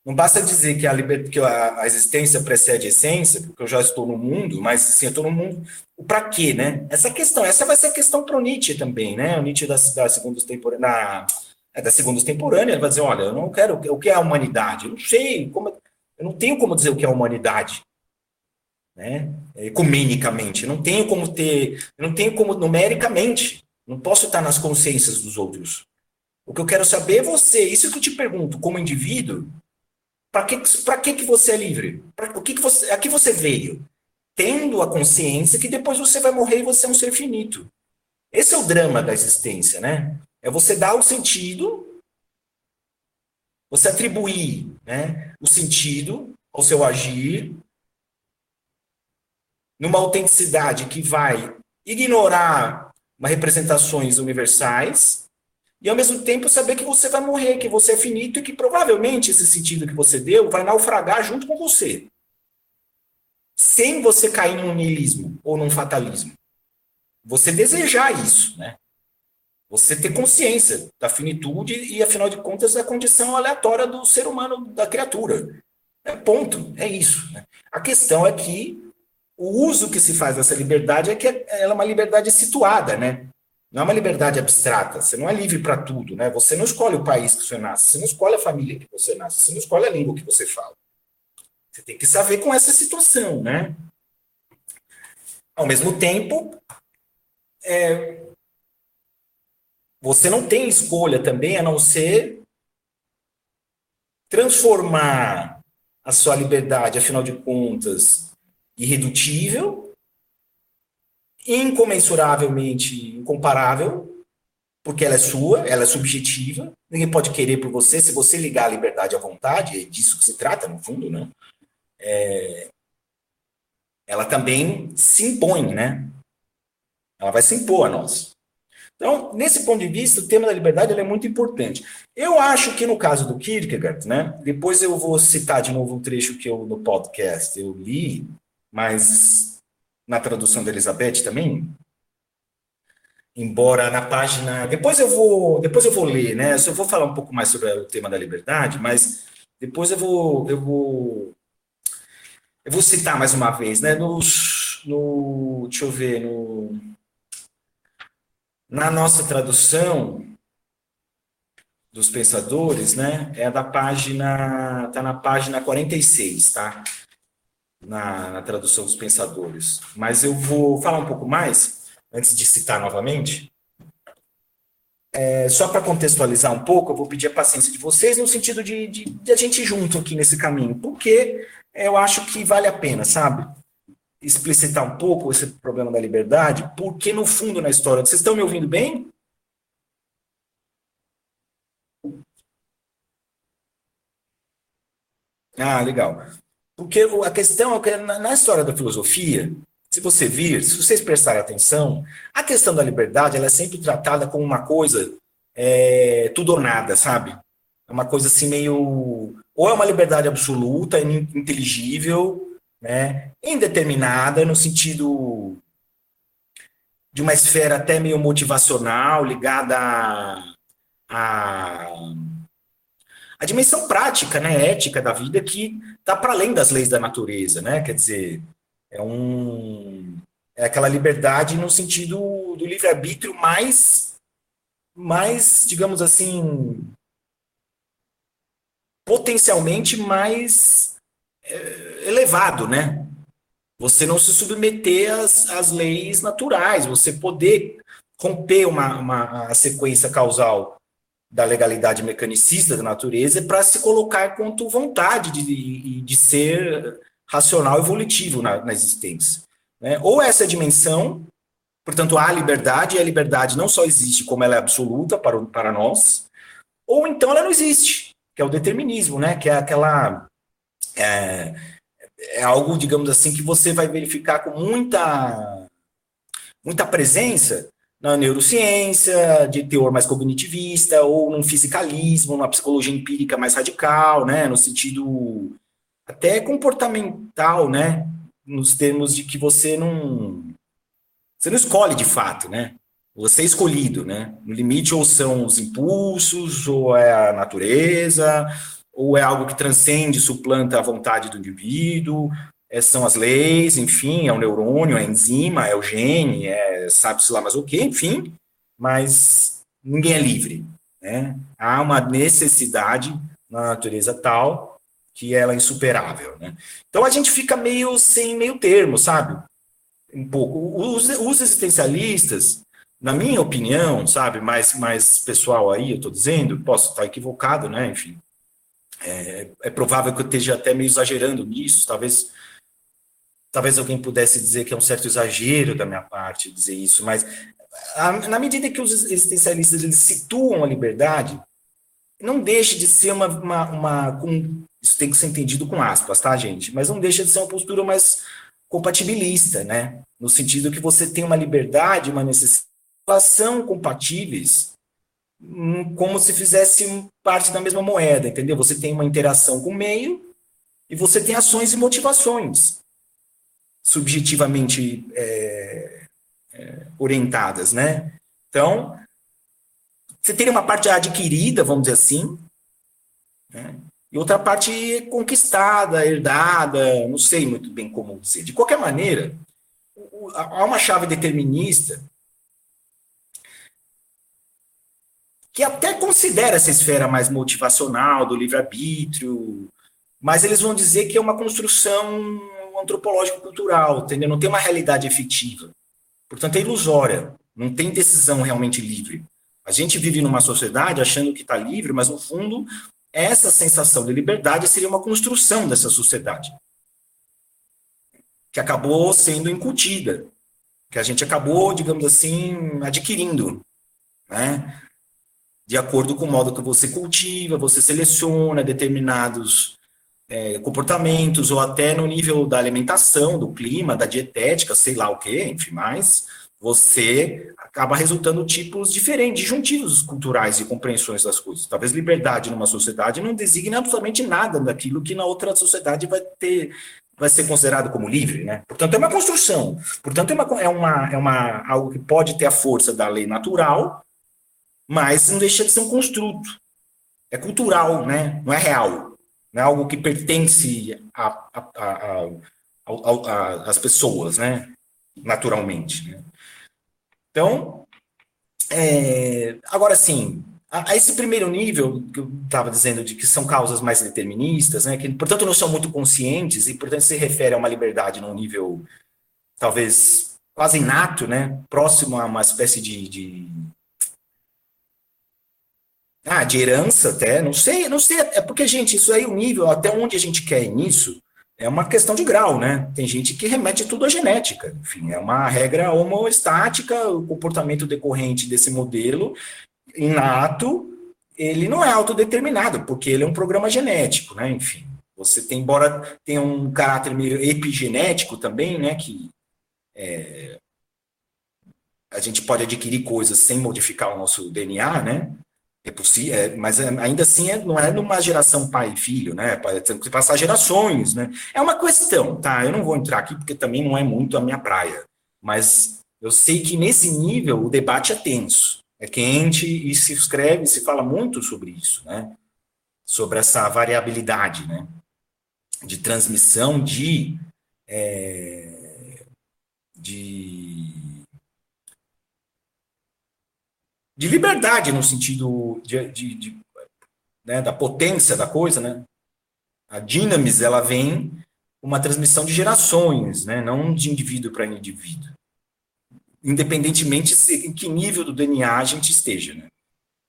Não basta dizer que a, que a, existência precede a essência, porque eu já estou no mundo, mas sim, eu estou no mundo. O para quê, né? Essa questão, essa vai ser a questão para o Nietzsche também, né? O Nietzsche da, da segunda temporânea, é da segunda temporânea, ele vai dizer, olha, eu não quero o que é a humanidade. Eu não sei, como, eu não tenho como dizer o que é a humanidade, né? Ecumenicamente, eu não tenho como ter, eu não tenho como numericamente, não posso estar nas consciências dos outros. O que eu quero saber é você, isso que eu te pergunto, como indivíduo, para que, pra que, que você é livre? Para o que, que você, a que você veio? Tendo a consciência que depois você vai morrer e você é um ser finito. Esse é o drama da existência, né? É você dar o sentido, você atribuir né, o sentido ao seu agir, numa autenticidade que vai ignorar representações universais, e ao mesmo tempo saber que você vai morrer, que você é finito e que provavelmente esse sentido que você deu vai naufragar junto com você. Sem você cair num niilismo ou num fatalismo. Você desejar isso, né? Você ter consciência da finitude e, afinal de contas, da condição aleatória do ser humano, da criatura. É ponto, é isso. Né? A questão é que o uso que se faz dessa liberdade é que ela é uma liberdade situada, né? Não é uma liberdade abstrata. Você não é livre para tudo, né? Você não escolhe o país que você nasce, você não escolhe a família que você nasce, você não escolhe a língua que você fala. Você tem que saber com essa situação, né? Ao mesmo tempo, é, você não tem escolha também a não ser transformar a sua liberdade, afinal de contas, irredutível, incomensuravelmente incomparável, porque ela é sua, ela é subjetiva, ninguém pode querer por você, se você ligar a liberdade à vontade, é disso que se trata, no fundo, né? É, ela também se impõe, né? Ela vai se impor a nós. Então, nesse ponto de vista, o tema da liberdade é muito importante. Eu acho que no caso do Kierkegaard, né? Depois eu vou citar de novo um trecho que eu no podcast eu li, mas na tradução da Elizabeth também. Embora na página. Depois eu vou, depois eu vou ler, né? Eu vou falar um pouco mais sobre o tema da liberdade, mas depois eu vou, eu vou, eu vou citar mais uma vez, né? Nos, no, deixa eu ver, no, na nossa tradução dos pensadores, né? É da página, tá na página 46, tá? Na, na tradução dos pensadores. Mas eu vou falar um pouco mais, antes de citar novamente. É, só para contextualizar um pouco, eu vou pedir a paciência de vocês no sentido de, de, de, a gente junto aqui nesse caminho, porque eu acho que vale a pena, sabe? Explicitar um pouco esse problema da liberdade, porque no fundo na história. Vocês estão me ouvindo bem? Ah, legal. Porque a questão é que na história da filosofia, se você vir, se vocês prestarem atenção, a questão da liberdade ela é sempre tratada como uma coisa é, tudo ou nada, sabe? É uma coisa assim meio. Ou é uma liberdade absoluta, inteligível, né? indeterminada, no sentido de uma esfera até meio motivacional, ligada a, a a dimensão prática, né, ética da vida que está para além das leis da natureza, né? Quer dizer, é um é aquela liberdade no sentido do livre-arbítrio mais mais, digamos assim, potencialmente mais é, elevado, né? Você não se submeter às, às leis naturais, você poder romper uma, uma a sequência causal da legalidade mecanicista da natureza para se colocar quanto vontade de, de ser racional evolutivo na, na existência. Né? Ou essa dimensão, portanto, há liberdade, e a liberdade não só existe como ela é absoluta para, para nós, ou então ela não existe, que é o determinismo, né? que é aquela. É, é algo, digamos assim, que você vai verificar com muita, muita presença na neurociência, de teor mais cognitivista, ou num fisicalismo, numa psicologia empírica mais radical, né, no sentido até comportamental, né, nos termos de que você não você não escolhe de fato, né? Você é escolhido, né? No limite ou são os impulsos, ou é a natureza, ou é algo que transcende, suplanta a vontade do indivíduo, é, são as leis, enfim, é o neurônio, é a enzima, é o gene, é sabe-se lá mais o que, enfim, mas ninguém é livre. Né? Há uma necessidade na natureza tal que ela é insuperável. Né? Então a gente fica meio sem meio termo, sabe? Um pouco. Os, os existencialistas, na minha opinião, sabe, mais, mais pessoal aí, eu estou dizendo, posso estar equivocado, né? Enfim, é, é provável que eu esteja até meio exagerando nisso, talvez talvez alguém pudesse dizer que é um certo exagero da minha parte dizer isso, mas na medida que os existencialistas eles situam a liberdade, não deixa de ser uma, uma, uma isso tem que ser entendido com aspas, tá, gente? Mas não deixa de ser uma postura mais compatibilista, né? No sentido que você tem uma liberdade, uma necessidade, são compatíveis, hum, como se fizesse parte da mesma moeda, entendeu? Você tem uma interação com o meio e você tem ações e motivações subjetivamente é, é, orientadas, né? Então, você tem uma parte adquirida, vamos dizer assim, né? e outra parte conquistada, herdada, não sei muito bem como dizer. De qualquer maneira, há uma chave determinista que até considera essa esfera mais motivacional do livre-arbítrio, mas eles vão dizer que é uma construção antropológico-cultural, entendeu? Não tem uma realidade efetiva. Portanto, é ilusória, não tem decisão realmente livre. A gente vive numa sociedade achando que está livre, mas no fundo, essa sensação de liberdade seria uma construção dessa sociedade, que acabou sendo incutida, que a gente acabou, digamos assim, adquirindo, né? De acordo com o modo que você cultiva, você seleciona determinados é, comportamentos, ou até no nível da alimentação, do clima, da dietética, sei lá o que, enfim, mas você acaba resultando tipos diferentes, disjuntivos culturais e compreensões das coisas. Talvez liberdade numa sociedade não designe absolutamente nada daquilo que na outra sociedade vai ter vai ser considerado como livre, né? Portanto, é uma construção. Portanto, é uma, é uma, é uma algo que pode ter a força da lei natural, mas não deixa de ser um construto. É cultural, né? Não é real né? algo que pertence às pessoas, né? naturalmente. Né? Então, é, agora sim, a, a, esse primeiro nível que eu estava dizendo de que são causas mais deterministas, né, que portanto não são muito conscientes e portanto se refere a uma liberdade num nível talvez quase inato, né, próximo a uma espécie de, de ah, de herança até, não sei, não sei, é porque, gente, isso aí, o nível, até onde a gente quer ir nisso, é uma questão de grau, né? Tem gente que remete tudo à genética, enfim, é uma regra homoestática, o comportamento decorrente desse modelo inato, ele não é autodeterminado, porque ele é um programa genético, né? Enfim, você tem, embora tenha um caráter meio epigenético também, né? Que é, a gente pode adquirir coisas sem modificar o nosso DNA, né? É possível, é, mas é, ainda assim é, não é numa geração pai e filho, né? Tem que passar gerações, né? É uma questão, tá? Eu não vou entrar aqui porque também não é muito a minha praia, mas eu sei que nesse nível o debate é tenso, é quente e se escreve, se fala muito sobre isso, né? Sobre essa variabilidade, né? De transmissão de, é, de de liberdade no sentido de, de, de né, da potência da coisa, né? A dinamis ela vem uma transmissão de gerações, né, não de indivíduo para indivíduo, independentemente se, em que nível do DNA a gente esteja, né?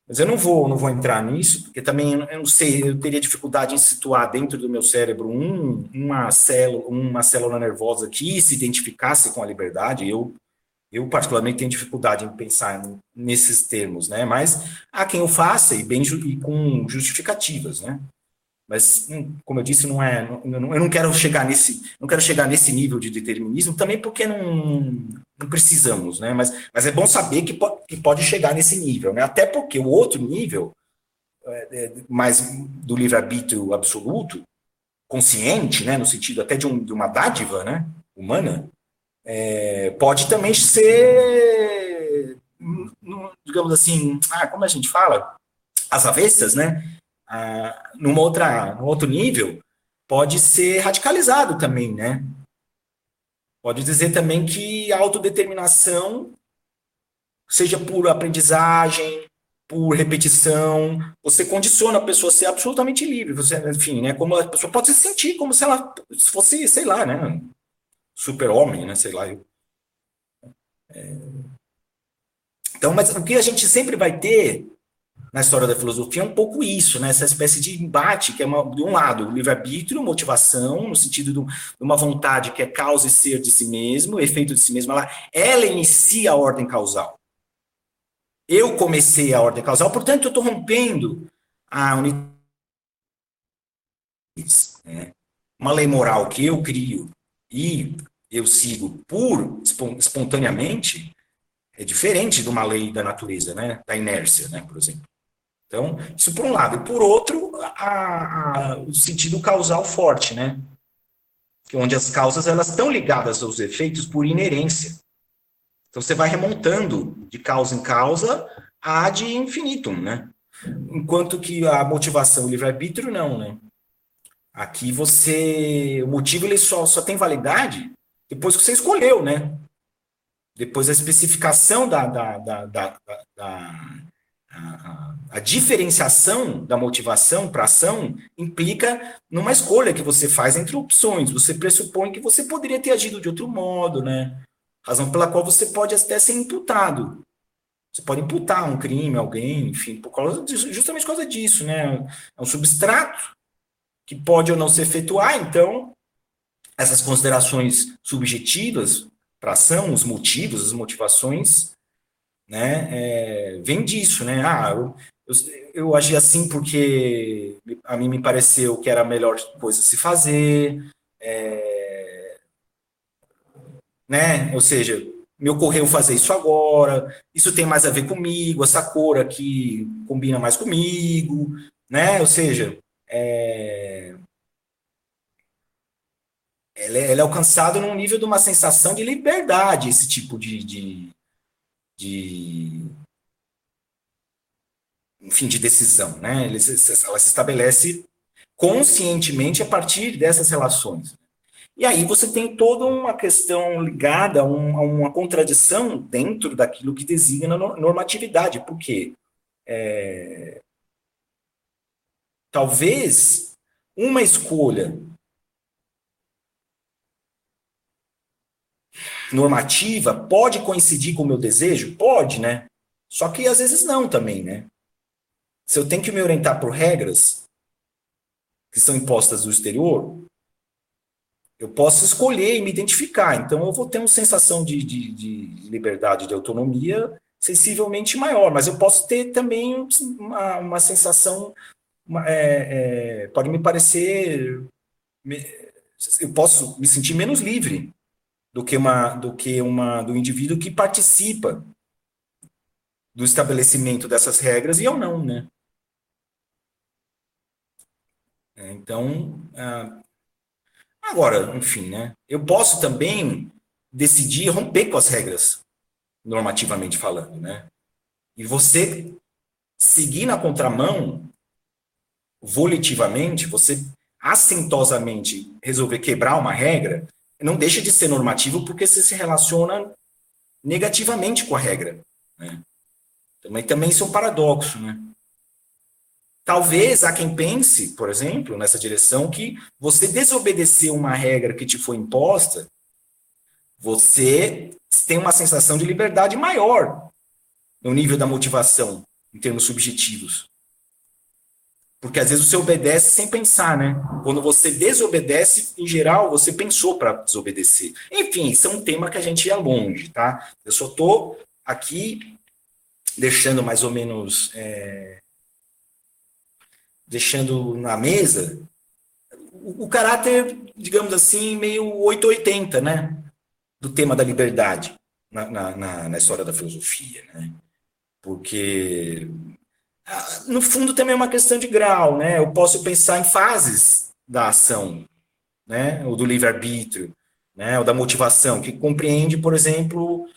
Mas eu não vou, não vou entrar nisso, porque também eu não sei, eu teria dificuldade em situar dentro do meu cérebro um, uma célula, uma célula nervosa que se identificasse com a liberdade. Eu eu, particularmente, tenho dificuldade em pensar nesses termos, né? Mas há quem o faça e, bem, e com justificativas, né? Mas, hum, como eu disse, não é, eu não quero chegar nesse, não quero chegar nesse nível de determinismo, também porque não, não precisamos, né? Mas, mas é bom saber que, que pode chegar nesse nível, né? Até porque o outro nível, é, é, mais do livre-arbítrio absoluto, consciente, né? No sentido até de, um, de uma dádiva, né? Humana, é, pode também ser, digamos assim, ah, como a gente fala, as avessas, né? Ah, numa outra, num outro nível, pode ser radicalizado também, né? Pode dizer também que a autodeterminação, seja por aprendizagem, por repetição, você condiciona a pessoa a ser absolutamente livre. Você, enfim, né? Como a pessoa pode se sentir como se ela fosse, sei lá, né? Super-homem, né? Sei lá. Eu, é... Então, mas o que a gente sempre vai ter na história da filosofia é um pouco isso, né? Essa espécie de embate que é uma, de um lado livre-arbítrio, motivação, no sentido de uma vontade que é causa e ser de si mesmo, efeito de si mesmo, ela, ela inicia a ordem causal. Eu comecei a ordem causal, portanto, eu estou rompendo a unidade. Né? Uma lei moral que eu crio e eu sigo por espontaneamente é diferente de uma lei da natureza, né? Da inércia, né? Por exemplo. Então, isso por um lado. E por outro, a, a, o sentido causal forte, né? Onde as causas elas estão ligadas aos efeitos por inerência. Então você vai remontando de causa em causa a de infinitum, né? Enquanto que a motivação, livre-arbítrio, não, né? Aqui você. O motivo ele só, só tem validade depois que você escolheu, né? Depois a especificação da, da, da, da, da a, a, diferenciação da motivação para ação implica numa escolha que você faz entre opções. Você pressupõe que você poderia ter agido de outro modo, né? Razão pela qual você pode até ser imputado. Você pode imputar um crime a alguém, enfim, por causa disso, justamente por causa disso, né? É um substrato que pode ou não se efetuar, então essas considerações subjetivas para ação, os motivos, as motivações, né, é, vem disso, né? Ah, eu, eu, eu, agi assim porque a mim me pareceu que era a melhor coisa a se fazer, é, né? Ou seja, me ocorreu fazer isso agora, isso tem mais a ver comigo, essa cor aqui combina mais comigo, né? Ou seja, é, ela é, ela é alcançado num nível de uma sensação de liberdade, esse tipo de, de, de enfim, de decisão, né? Ela se estabelece conscientemente a partir dessas relações. E aí você tem toda uma questão ligada a, um, uma contradição dentro daquilo que designa normatividade. Por quê? É... Talvez uma escolha normativa pode coincidir com o meu desejo? Pode, né? Só que às vezes não também, né? Se eu tenho que me orientar por regras que são impostas do exterior, eu posso escolher e me identificar. Então, eu vou ter uma sensação de, de, de liberdade, de autonomia sensivelmente maior, mas eu posso ter também uma, uma sensação, é, é, pode me parecer, eu posso me sentir menos livre do que uma do que uma do indivíduo que participa do estabelecimento dessas regras e eu não, né? É, então, ah, agora, enfim, né? Eu posso também decidir romper com as regras, normativamente falando, né? E você seguir na contramão, volitivamente, você assintosamente resolver quebrar uma regra, não deixa de ser normativo porque você se relaciona negativamente com a regra. Né? Também, também isso é um paradoxo. Né? Talvez há quem pense, por exemplo, nessa direção, que você desobedecer uma regra que te foi imposta, você tem uma sensação de liberdade maior no nível da motivação, em termos subjetivos. Porque às vezes você obedece sem pensar, né? Quando você desobedece, em geral, você pensou para desobedecer. Enfim, isso é um tema que a gente ia longe, tá? Eu só estou aqui deixando mais ou menos. É, deixando na mesa o, o caráter, digamos assim, meio 880, né? Do tema da liberdade na, na, na história da filosofia, né? Porque no fundo também é uma questão de grau, né? Eu posso pensar em fases da ação, né? Ou do livre-arbítrio, né? Ou da motivação, que compreende, por exemplo,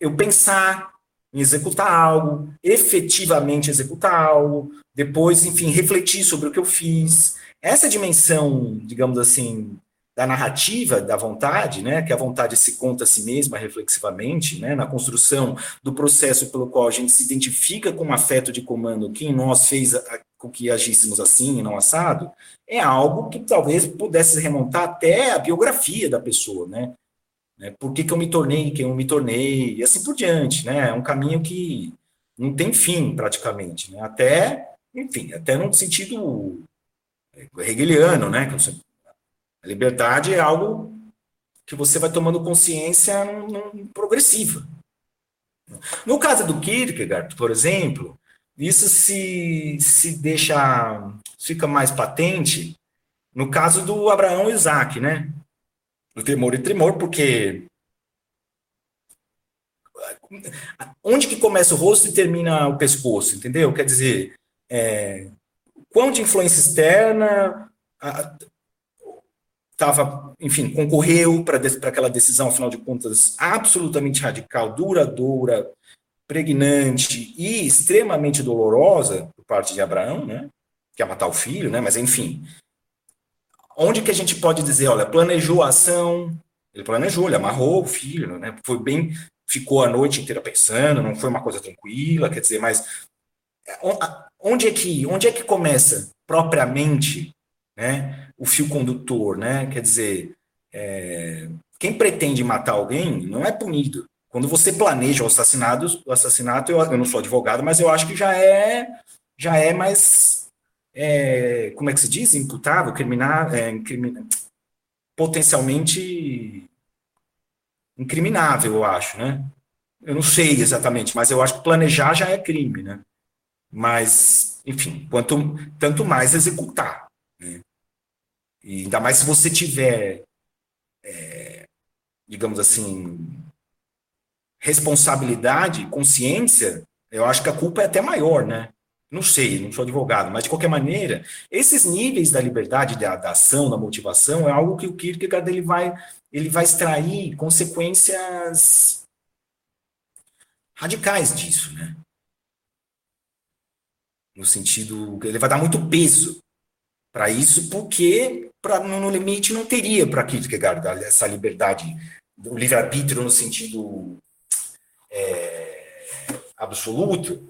eu pensar em executar algo, efetivamente executar algo, depois, enfim, refletir sobre o que eu fiz. Essa dimensão, digamos assim, da narrativa da vontade, né, que a vontade se conta a si mesma reflexivamente, né, na construção do processo pelo qual a gente se identifica com um afeto de comando que em nós fez a, com que agíssemos assim e não assado, é algo que talvez pudesse remontar até a biografia da pessoa, né, né por que, que eu me tornei quem eu me tornei, e assim por diante, né, é um caminho que não tem fim praticamente, né? Até, enfim, até no sentido hegeliano, né? A liberdade é algo que você vai tomando consciência progressiva. No caso do Kierkegaard, por exemplo, isso se, se deixa, fica mais patente no caso do Abraão e Isaac, né? Do temor e tremor, porque onde que começa o rosto e termina o pescoço, entendeu? Quer dizer, é, quão de influência externa estava, enfim, concorreu para aquela decisão, afinal de contas, absolutamente radical, duradoura, pregnante e extremamente dolorosa por parte de Abraão, né? Que é matar o filho, né? Mas enfim, onde que a gente pode dizer, olha, planejou a ação, ele planejou, ele amarrou o filho, né? Foi bem, ficou a noite inteira pensando, não foi uma coisa tranquila, quer dizer, mas onde é que, onde é que começa propriamente, né? O fio condutor, né? Quer dizer, é, quem pretende matar alguém não é punido. Quando você planeja o assassinato, o assassinato, eu, eu não sou advogado, mas eu acho que já é já é mais é, como é que se diz? Imputável, criminal, é, potencialmente incriminável, eu acho, né? Eu não sei exatamente, mas eu acho que planejar já é crime, né? Mas, enfim, quanto tanto mais executar, né? E ainda mais se você tiver, é, digamos assim, responsabilidade, consciência, eu acho que a culpa é até maior, né? Não sei, não sou advogado, mas de qualquer maneira, esses níveis da liberdade, da, da ação, da motivação, é algo que o Kierkegaard ele vai, ele vai extrair consequências radicais disso, né? No sentido, ele vai dar muito peso para isso, porque pra, no limite não teria para Kierkegaard essa liberdade, o livre-arbítrio no sentido é, absoluto,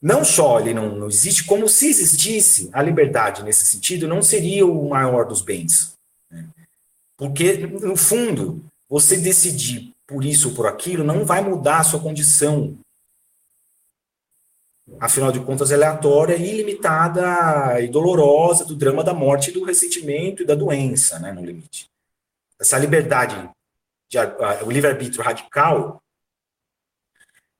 não só ele não, não existe, como se existisse a liberdade nesse sentido, não seria o maior dos bens. Né? Porque, no fundo, você decidir por isso ou por aquilo não vai mudar a sua condição. Afinal de contas, aleatória, ilimitada e dolorosa do drama da morte, do ressentimento e da doença, né, no limite. Essa liberdade, de, o livre-arbítrio radical,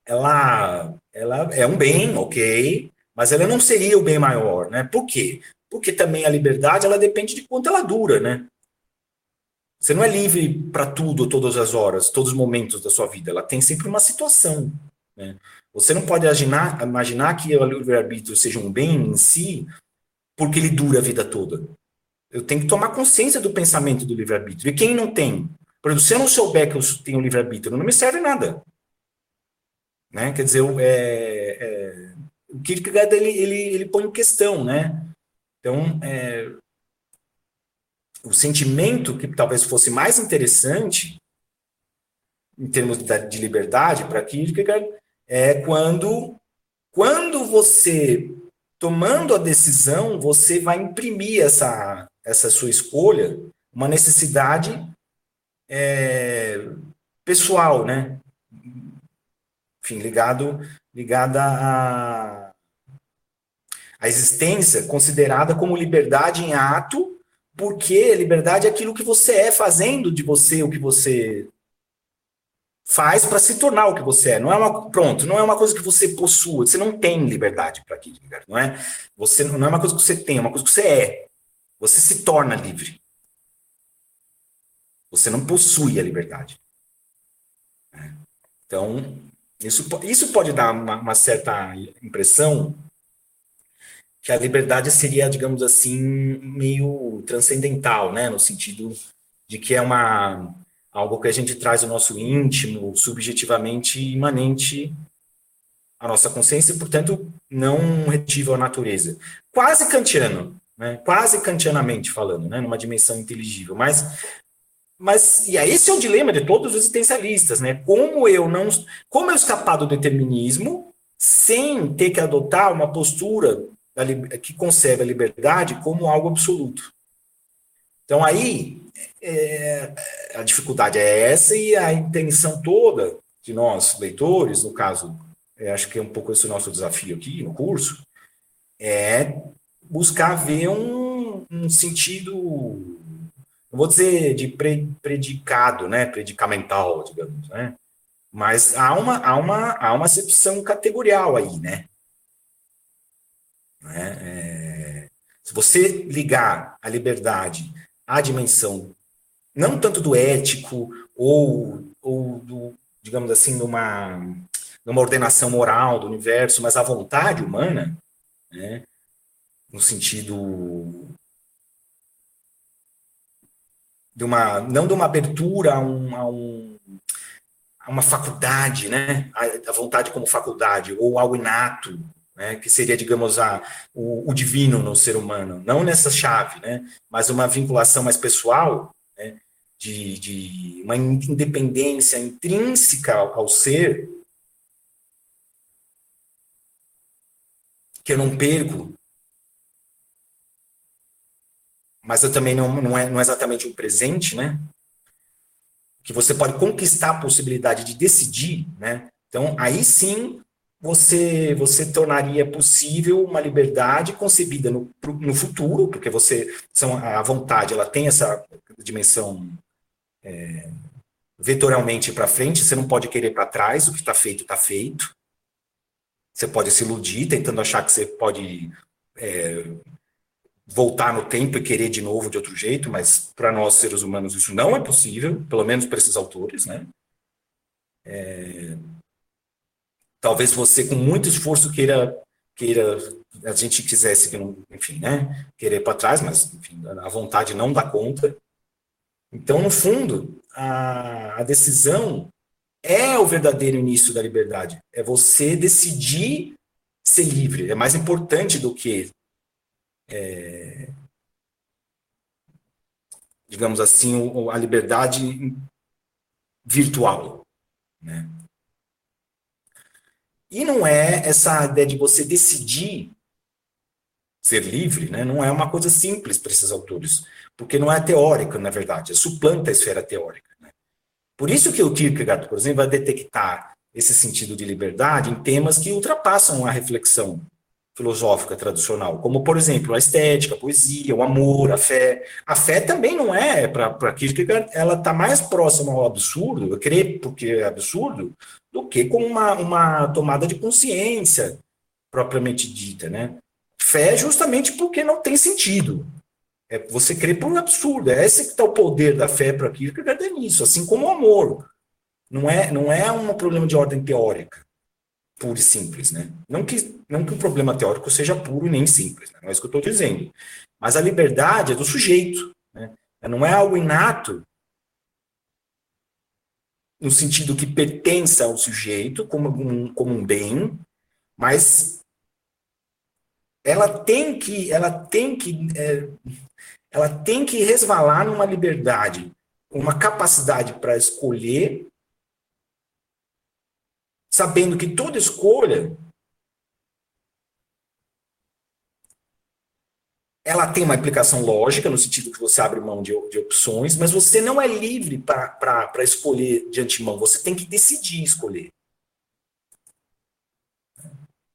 ela, ela é um bem, ok, mas ela não seria o bem maior, né? Por quê? Porque também a liberdade ela depende de quanto ela dura, né? Você não é livre para tudo, todas as horas, todos os momentos da sua vida. Ela tem sempre uma situação. Né? Você não pode imaginar, imaginar que o livre-arbítrio seja um bem em si, porque ele dura a vida toda. Eu tenho que tomar consciência do pensamento do livre-arbítrio. E quem não tem? Por exemplo, se eu não souber que eu tenho livre-arbítrio, não me serve nada. Né? Quer dizer, é, é, o Kierkegaard ele, ele, ele põe em questão, né? Então, é, o sentimento que talvez fosse mais interessante em termos de liberdade para Kierkegaard é quando quando você tomando a decisão você vai imprimir essa essa sua escolha uma necessidade é, pessoal, né? enfim, ligado, ligada à, à existência considerada como liberdade em ato, porque liberdade é aquilo que você é fazendo de você o que você faz para se tornar o que você é. Não é uma pronto, não é uma coisa que você possua. Você não tem liberdade para aquilo, não é? Você não é uma coisa que você tem, é uma coisa que você é. Você se torna livre. Você não possui a liberdade. Então, isso, isso pode dar uma, uma certa impressão que a liberdade seria, digamos assim, meio transcendental, né, no sentido de que é uma algo que a gente traz do nosso íntimo, subjetivamente imanente à nossa consciência e, portanto, não retível à natureza. Quase kantiano, né? Quase kantianamente falando, né, numa dimensão inteligível, mas mas, e aí esse é o dilema de todos os existencialistas, né? Como eu não. Como eu escapar do determinismo sem ter que adotar uma postura que concebe a liberdade como algo absoluto. Então aí é, a dificuldade é essa e a intenção toda de nós, leitores, no caso eu acho que é um pouco esse o nosso desafio aqui no curso, é buscar ver um, um sentido, não vou dizer de pre, predicado, né, predicamental, digamos, né, mas há uma, há uma, há uma acepção categorial aí, né, né? É, se você ligar a liberdade à dimensão, não tanto do ético ou, ou do, digamos assim, numa, numa ordenação moral do universo, mas à vontade humana, né? no sentido de uma não de uma abertura a, um, a, um, a uma faculdade, né? A, a, vontade como faculdade ou algo inato, né, que seria, digamos, a, o, o, divino no ser humano, não nessa chave, né, mas uma vinculação mais pessoal, né, de, de uma independência intrínseca ao, ao ser, que eu não perco, mas eu também não, não, é, não é exatamente o presente, né? Que você pode conquistar a possibilidade de decidir, né? Então, aí sim você você tornaria possível uma liberdade concebida no, no futuro, porque você são a vontade ela tem essa dimensão é, vetorialmente para frente, você não pode querer para trás, o que está feito está feito. Você pode se iludir tentando achar que você pode é, voltar no tempo e querer de novo de outro jeito, mas para nós seres humanos isso não é possível, pelo menos para esses autores, né? É, talvez você com muito esforço queira queira a gente quisesse que enfim, né, querer para trás, mas enfim, a vontade não dá conta. Então, no fundo, a, a decisão é o verdadeiro início da liberdade. É você decidir ser livre. É mais importante do que é, digamos assim, a liberdade virtual, né? E não é essa ideia de você decidir ser livre, né? não é uma coisa simples para esses autores, porque não é teórica, na verdade, é suplanta a esfera teórica. Né? Por isso que o Kierkegaard, por exemplo, vai detectar esse sentido de liberdade em temas que ultrapassam a reflexão filosófica tradicional, como, por exemplo, a estética, a poesia, o amor, a fé. A fé também não é, para Kierkegaard, ela está mais próxima ao absurdo, crer porque é absurdo, do que com uma, uma tomada de consciência propriamente dita, né? Fé é justamente porque não tem sentido. É você crê por um absurdo. É esse que está o poder da fé para Kierkegaard é nisso, assim como o amor. Não é, não é um problema de ordem teórica, puro e simples, né? Não que, não que o problema teórico seja puro e nem simples, né? não é isso que eu estou dizendo. Mas a liberdade é do sujeito, né? Não é algo inato no sentido que pertença ao sujeito como um, como um bem, mas ela tem que ela tem que é, ela tem que resvalar numa liberdade, uma capacidade para escolher, sabendo que toda escolha ela tem uma implicação lógica, no sentido que você abre mão de, de opções, mas você não é livre para escolher de antemão, você tem que decidir escolher.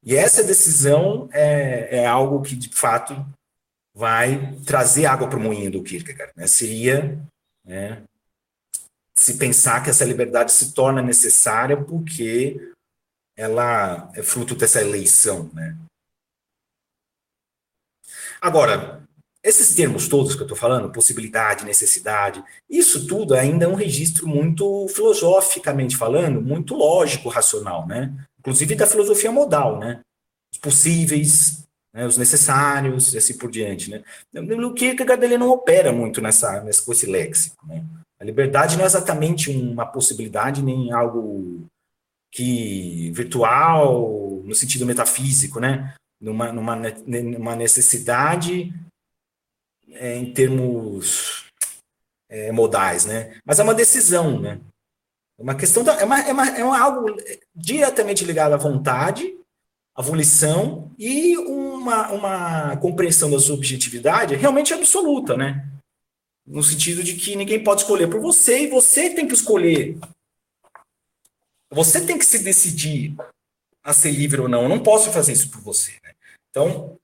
E essa decisão é, é algo que, de fato, vai trazer água para o moinho do Kierkegaard. Né? Seria né, se pensar que essa liberdade se torna necessária porque ela é fruto dessa eleição, né? Agora, esses termos todos que eu estou falando, possibilidade, necessidade, isso tudo ainda é um registro muito filosoficamente falando, muito lógico, racional, né? Inclusive da filosofia modal, né? Os possíveis, né? os necessários, e assim por diante, né? O Kierkegaard ele não opera muito nessa, nesse, com esse léxico, né? A liberdade não é exatamente uma possibilidade nem algo que virtual no sentido metafísico, né? Numa, numa, numa necessidade é, em termos é, modais, né? Mas é uma decisão, né? É uma questão da, é, uma, é, uma, é algo diretamente ligado à vontade, à volição e uma, uma compreensão da subjetividade realmente absoluta, né? No sentido de que ninguém pode escolher por você e você tem que escolher. Você tem que se decidir a ser livre ou não. Eu não posso fazer isso por você. Então,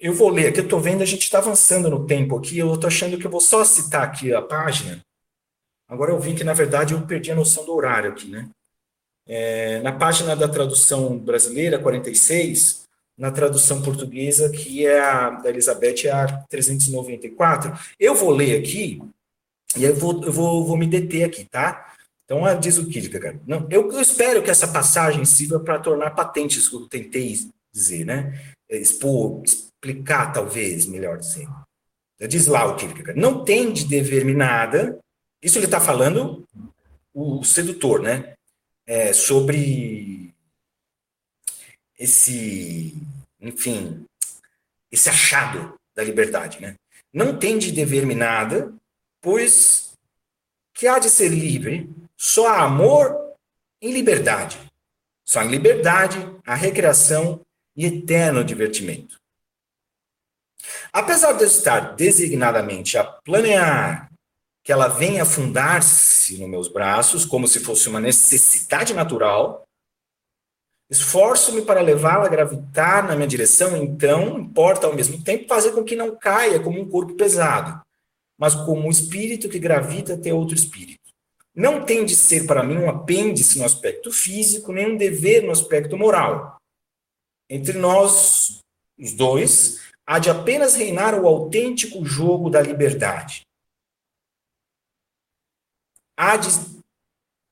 eu vou ler aqui, eu estou vendo, a gente está avançando no tempo aqui, eu estou achando que eu vou só citar aqui a página. Agora eu vi que, na verdade, eu perdi a noção do horário aqui, né? É, na página da tradução brasileira, 46, na tradução portuguesa, que é a da Elizabeth, é a 394. Eu vou ler aqui, e eu vou, eu vou, vou me deter aqui, tá? Então, diz o Kierkegaard. Não, eu, eu espero que essa passagem sirva para tornar patente isso que eu tentei dizer, né? Expor, explicar, talvez, melhor dizendo. Diz lá o Kierkegaard. Não tem de dever-me nada. Isso ele está falando, o sedutor, né? É, sobre esse, enfim, esse achado da liberdade, né? Não tem de dever-me nada, pois que há de ser livre só há amor em liberdade. Só em liberdade a recreação e eterno divertimento. Apesar de eu estar designadamente a planear que ela venha afundar-se nos meus braços, como se fosse uma necessidade natural, Esforço-me para levá-la a gravitar na minha direção, então importa ao mesmo tempo fazer com que não caia como um corpo pesado, mas como um espírito que gravita até outro espírito. Não tem de ser para mim um apêndice no aspecto físico, nem um dever no aspecto moral. Entre nós, os dois, há de apenas reinar o autêntico jogo da liberdade. Há de,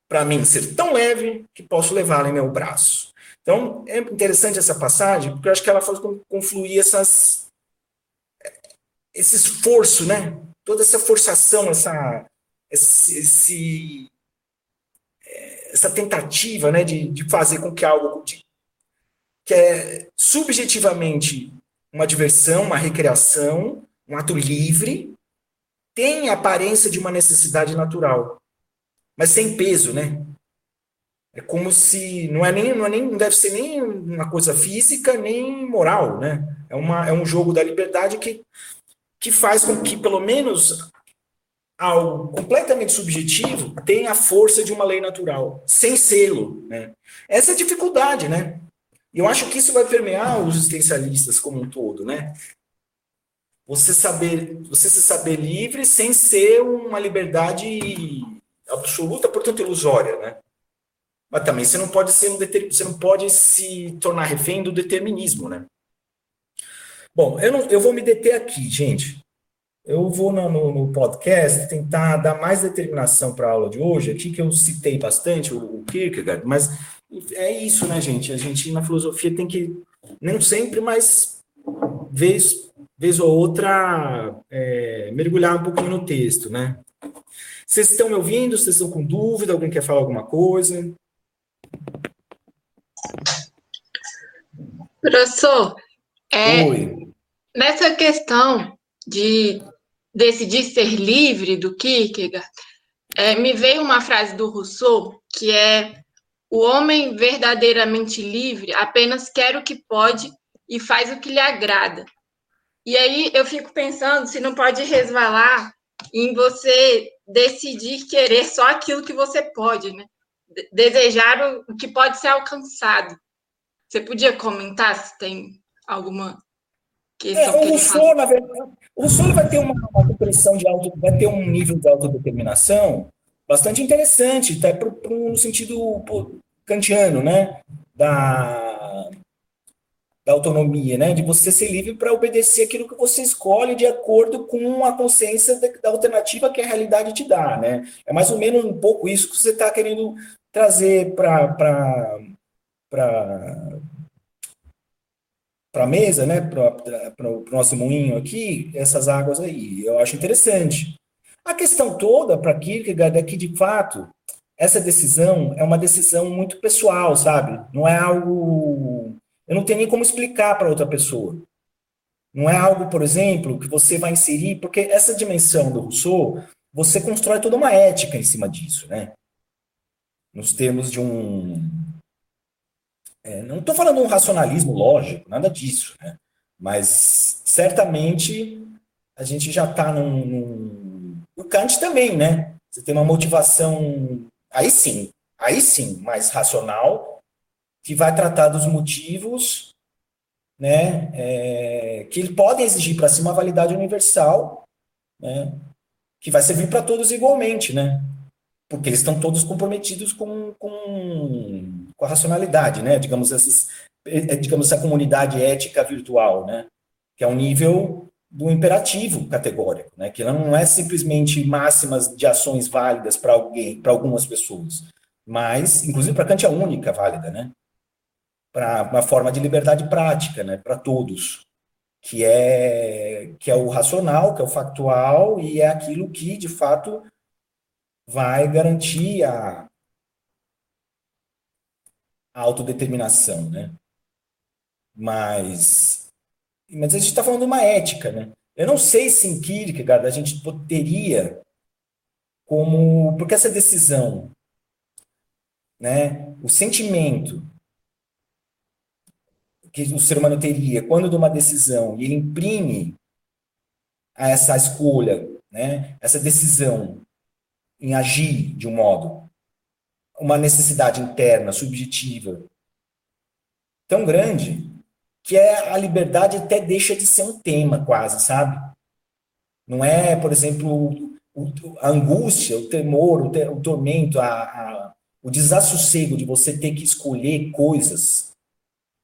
para mim, ser tão leve que posso levá-la em meu braço. Então, é interessante essa passagem, porque eu acho que ela faz confluir essas, esse esforço, né? Toda essa forçação, essa, esse, esse essa tentativa, né, de, de fazer com que algo de, que é subjetivamente uma diversão, uma recreação, um ato livre, tenha a aparência de uma necessidade natural, mas sem peso, né? É como se não é nem não, é nem, não deve ser nem uma coisa física nem moral, né? É, uma, é um jogo da liberdade que, que faz com que pelo menos algo completamente subjetivo tenha a força de uma lei natural, sem selo, né? Essa é a dificuldade, né? E eu acho que isso vai permear os existencialistas como um todo, né? Você saber, você se saber livre sem ser uma liberdade absoluta, portanto ilusória, né? Mas também você não pode ser um deter... você não pode se tornar refém do determinismo, né? Bom, eu, não, eu vou me deter aqui, gente. Eu vou no, no, no podcast tentar dar mais determinação para a aula de hoje, aqui que eu citei bastante o, o Kierkegaard, mas é isso, né, gente? A gente na filosofia tem que, não sempre, mas vez, vez ou outra, é, mergulhar um pouquinho no texto, né? Vocês estão me ouvindo? Vocês estão com dúvida? Alguém quer falar alguma coisa? Professor, é, nessa questão de decidir ser livre do Kierkegaard, é, me veio uma frase do Rousseau que é o homem verdadeiramente livre apenas quer o que pode e faz o que lhe agrada. E aí eu fico pensando se não pode resvalar em você decidir querer só aquilo que você pode, né? desejar o que pode ser alcançado. Você podia comentar se tem alguma questão é, o Rousseau, na verdade, o Rousseau vai ter uma, uma de auto, vai ter um nível de autodeterminação bastante interessante, tá, pro, pro, no sentido kantiano, né, da, da autonomia, né, de você ser livre para obedecer aquilo que você escolhe de acordo com a consciência da, da, alternativa que a realidade te dá, né. É mais ou menos um pouco isso que você está querendo trazer para para a mesa, né, para o nosso moinho aqui, essas águas aí. Eu acho interessante. A questão toda para Kierkegaard é que, de fato, essa decisão é uma decisão muito pessoal, sabe? Não é algo. Eu não tenho nem como explicar para outra pessoa. Não é algo, por exemplo, que você vai inserir, porque essa dimensão do Rousseau, você constrói toda uma ética em cima disso, né? nos termos de um. É, não estou falando um racionalismo lógico, nada disso, né? mas certamente a gente já está num, num. O Kant também, né? Você tem uma motivação, aí sim, aí sim, mais racional, que vai tratar dos motivos né, é, que podem exigir para si uma validade universal, né, que vai servir para todos igualmente, né? Porque eles estão todos comprometidos com, com, com a racionalidade, né? Digamos, esses, é, digamos, essa comunidade ética virtual, né? Que é um nível do imperativo categórico, né? Que não é simplesmente máximas de ações válidas para alguém, para algumas pessoas, mas, inclusive, para Kant é a única válida, né? Para uma forma de liberdade prática, né? Para todos, que é que é o racional, que é o factual e é aquilo que, de fato, vai garantir a, a autodeterminação, né? Mas, mas a gente está falando de uma ética, né? Eu não sei se em Kierkegaard a gente poderia como porque essa decisão, né? O sentimento que o ser humano teria quando de uma decisão e ele imprime a essa escolha, né? Essa decisão em agir de um modo, uma necessidade interna, subjetiva, tão grande, que é a liberdade até deixa de ser um tema, quase, sabe? Não é, por exemplo, a angústia, o temor, o, o tormento, a, a, o desassossego de você ter que escolher coisas,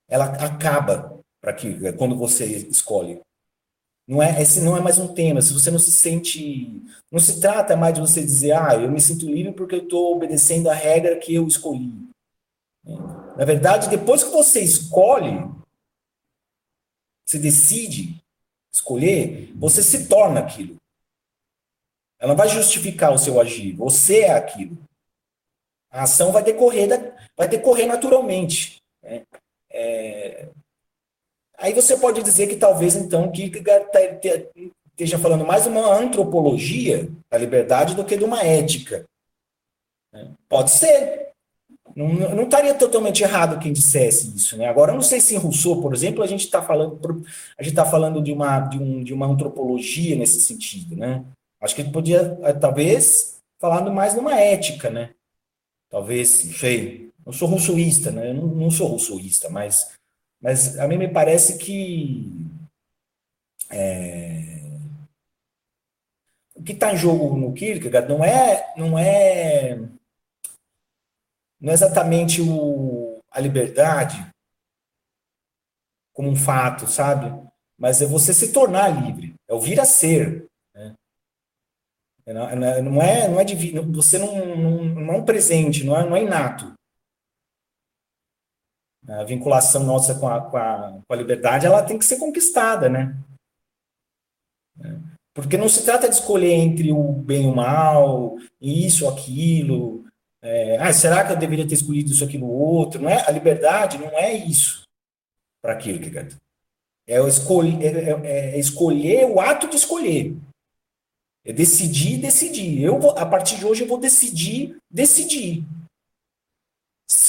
ela acaba para que quando você escolhe. Não é, esse não é mais um tema. Se você não se sente. Não se trata mais de você dizer, ah, eu me sinto livre porque eu estou obedecendo a regra que eu escolhi. Na verdade, depois que você escolhe, você decide escolher, você se torna aquilo. Ela vai justificar o seu agir. Você é aquilo. A ação vai decorrer, vai decorrer naturalmente. Né? É, Aí você pode dizer que talvez, então, Kierkegaard esteja falando mais uma antropologia da liberdade do que de uma ética. Né? Pode ser. Não, não estaria totalmente errado quem dissesse isso. Né? Agora, eu não sei se em Rousseau, por exemplo, a gente está falando, a gente tá falando de, uma, de, um, de uma antropologia nesse sentido. Né? Acho que ele podia, eh, talvez, falando mais numa ética. Né? Talvez, não sei. Eu sou rousseauista, né? eu não, não sou rousseauista, mas mas a mim me parece que é, o que está em jogo no Kierkegaard não é, não é, não é exatamente o, a liberdade como um fato, sabe? Mas é você se tornar livre, é o vir a ser. Né? Não, não é, não é divino, você não, não, não é um presente, não é, não é inato a vinculação nossa com a, com a, com a liberdade, ela tem que ser conquistada, né? Porque não se trata de escolher entre o bem e o mal, isso, aquilo. É, ah, será que eu deveria ter escolhido isso, aquilo, outro? Não é? A liberdade não é isso para Kierkegaard. É, escolher, é, é, é, escolher o ato de escolher. É decidir, decidir. Eu vou, a partir de hoje eu vou decidir, decidir.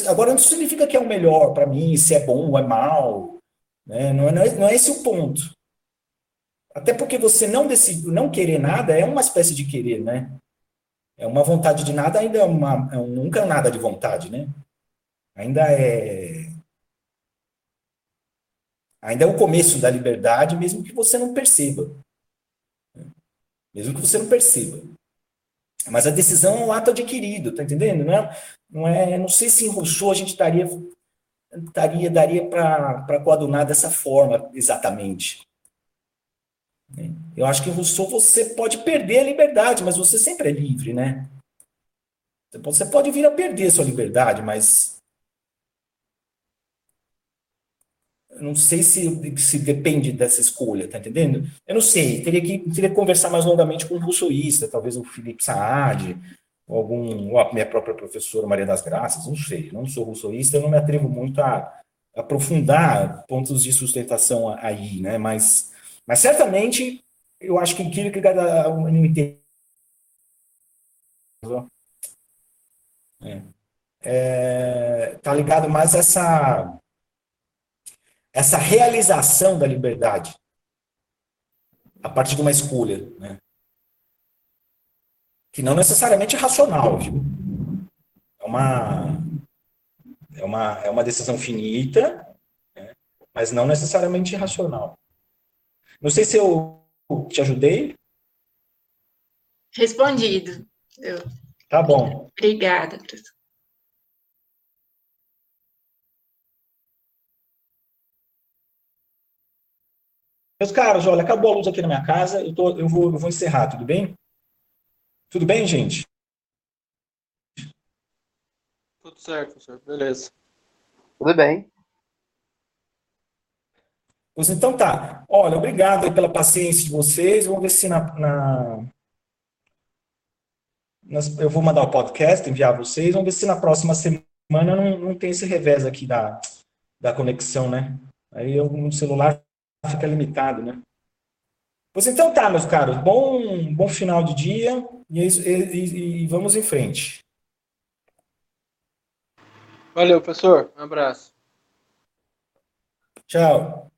Agora, não significa que é o melhor para mim, se é bom ou é mal. Né? Não, é, não, é, não é esse o ponto. Até porque você não decidir, não querer nada é uma espécie de querer, né? É uma vontade de nada, ainda é uma, é um, nunca é nada de vontade, né? Ainda é. Ainda é o começo da liberdade, mesmo que você não perceba. Mesmo que você não perceba. Mas a decisão é um ato adquirido, tá entendendo? Não é, não, é, não sei se em Rousseau a gente estaria, estaria daria para coadunar dessa forma exatamente. Eu acho que Rousseau você pode perder a liberdade, mas você sempre é livre, né? Você pode vir a perder a sua liberdade, mas não sei se, se depende dessa escolha, tá entendendo? Eu não sei, teria que, teria que conversar mais longamente com um russoísta, talvez o Felipe Saad, ou, algum, ou a minha própria professora Maria das Graças, não sei, não sou russoísta, eu não me atrevo muito a, aprofundar pontos de sustentação aí, né? Mas, mas certamente eu acho que Kierkegaard é, é, tá ligado mais essa essa realização da liberdade a partir de uma escolha, né? que não necessariamente é racional, viu? É uma É uma, é uma decisão finita, né? mas não necessariamente irracional. Não sei se eu te ajudei. Respondido. Eu... Tá bom. Obrigada, professor. Meus caros, olha, acabou a luz aqui na minha casa, eu, tô, eu, vou, eu vou encerrar, tudo bem? Tudo bem, gente? Tudo certo, senhor. Beleza. Tudo bem. Pois então tá. Olha, obrigado pela paciência de vocês. Vamos ver se na, na, nas, eu vou mandar o podcast, enviar vocês. Vamos ver se na próxima semana não, não tem esse revés aqui da, da conexão, né? Aí o celular fica limitado, né? Pois então tá, meus caros. Bom, bom final de dia e, é e, e vamos em frente. Valeu, professor. Um abraço. Tchau.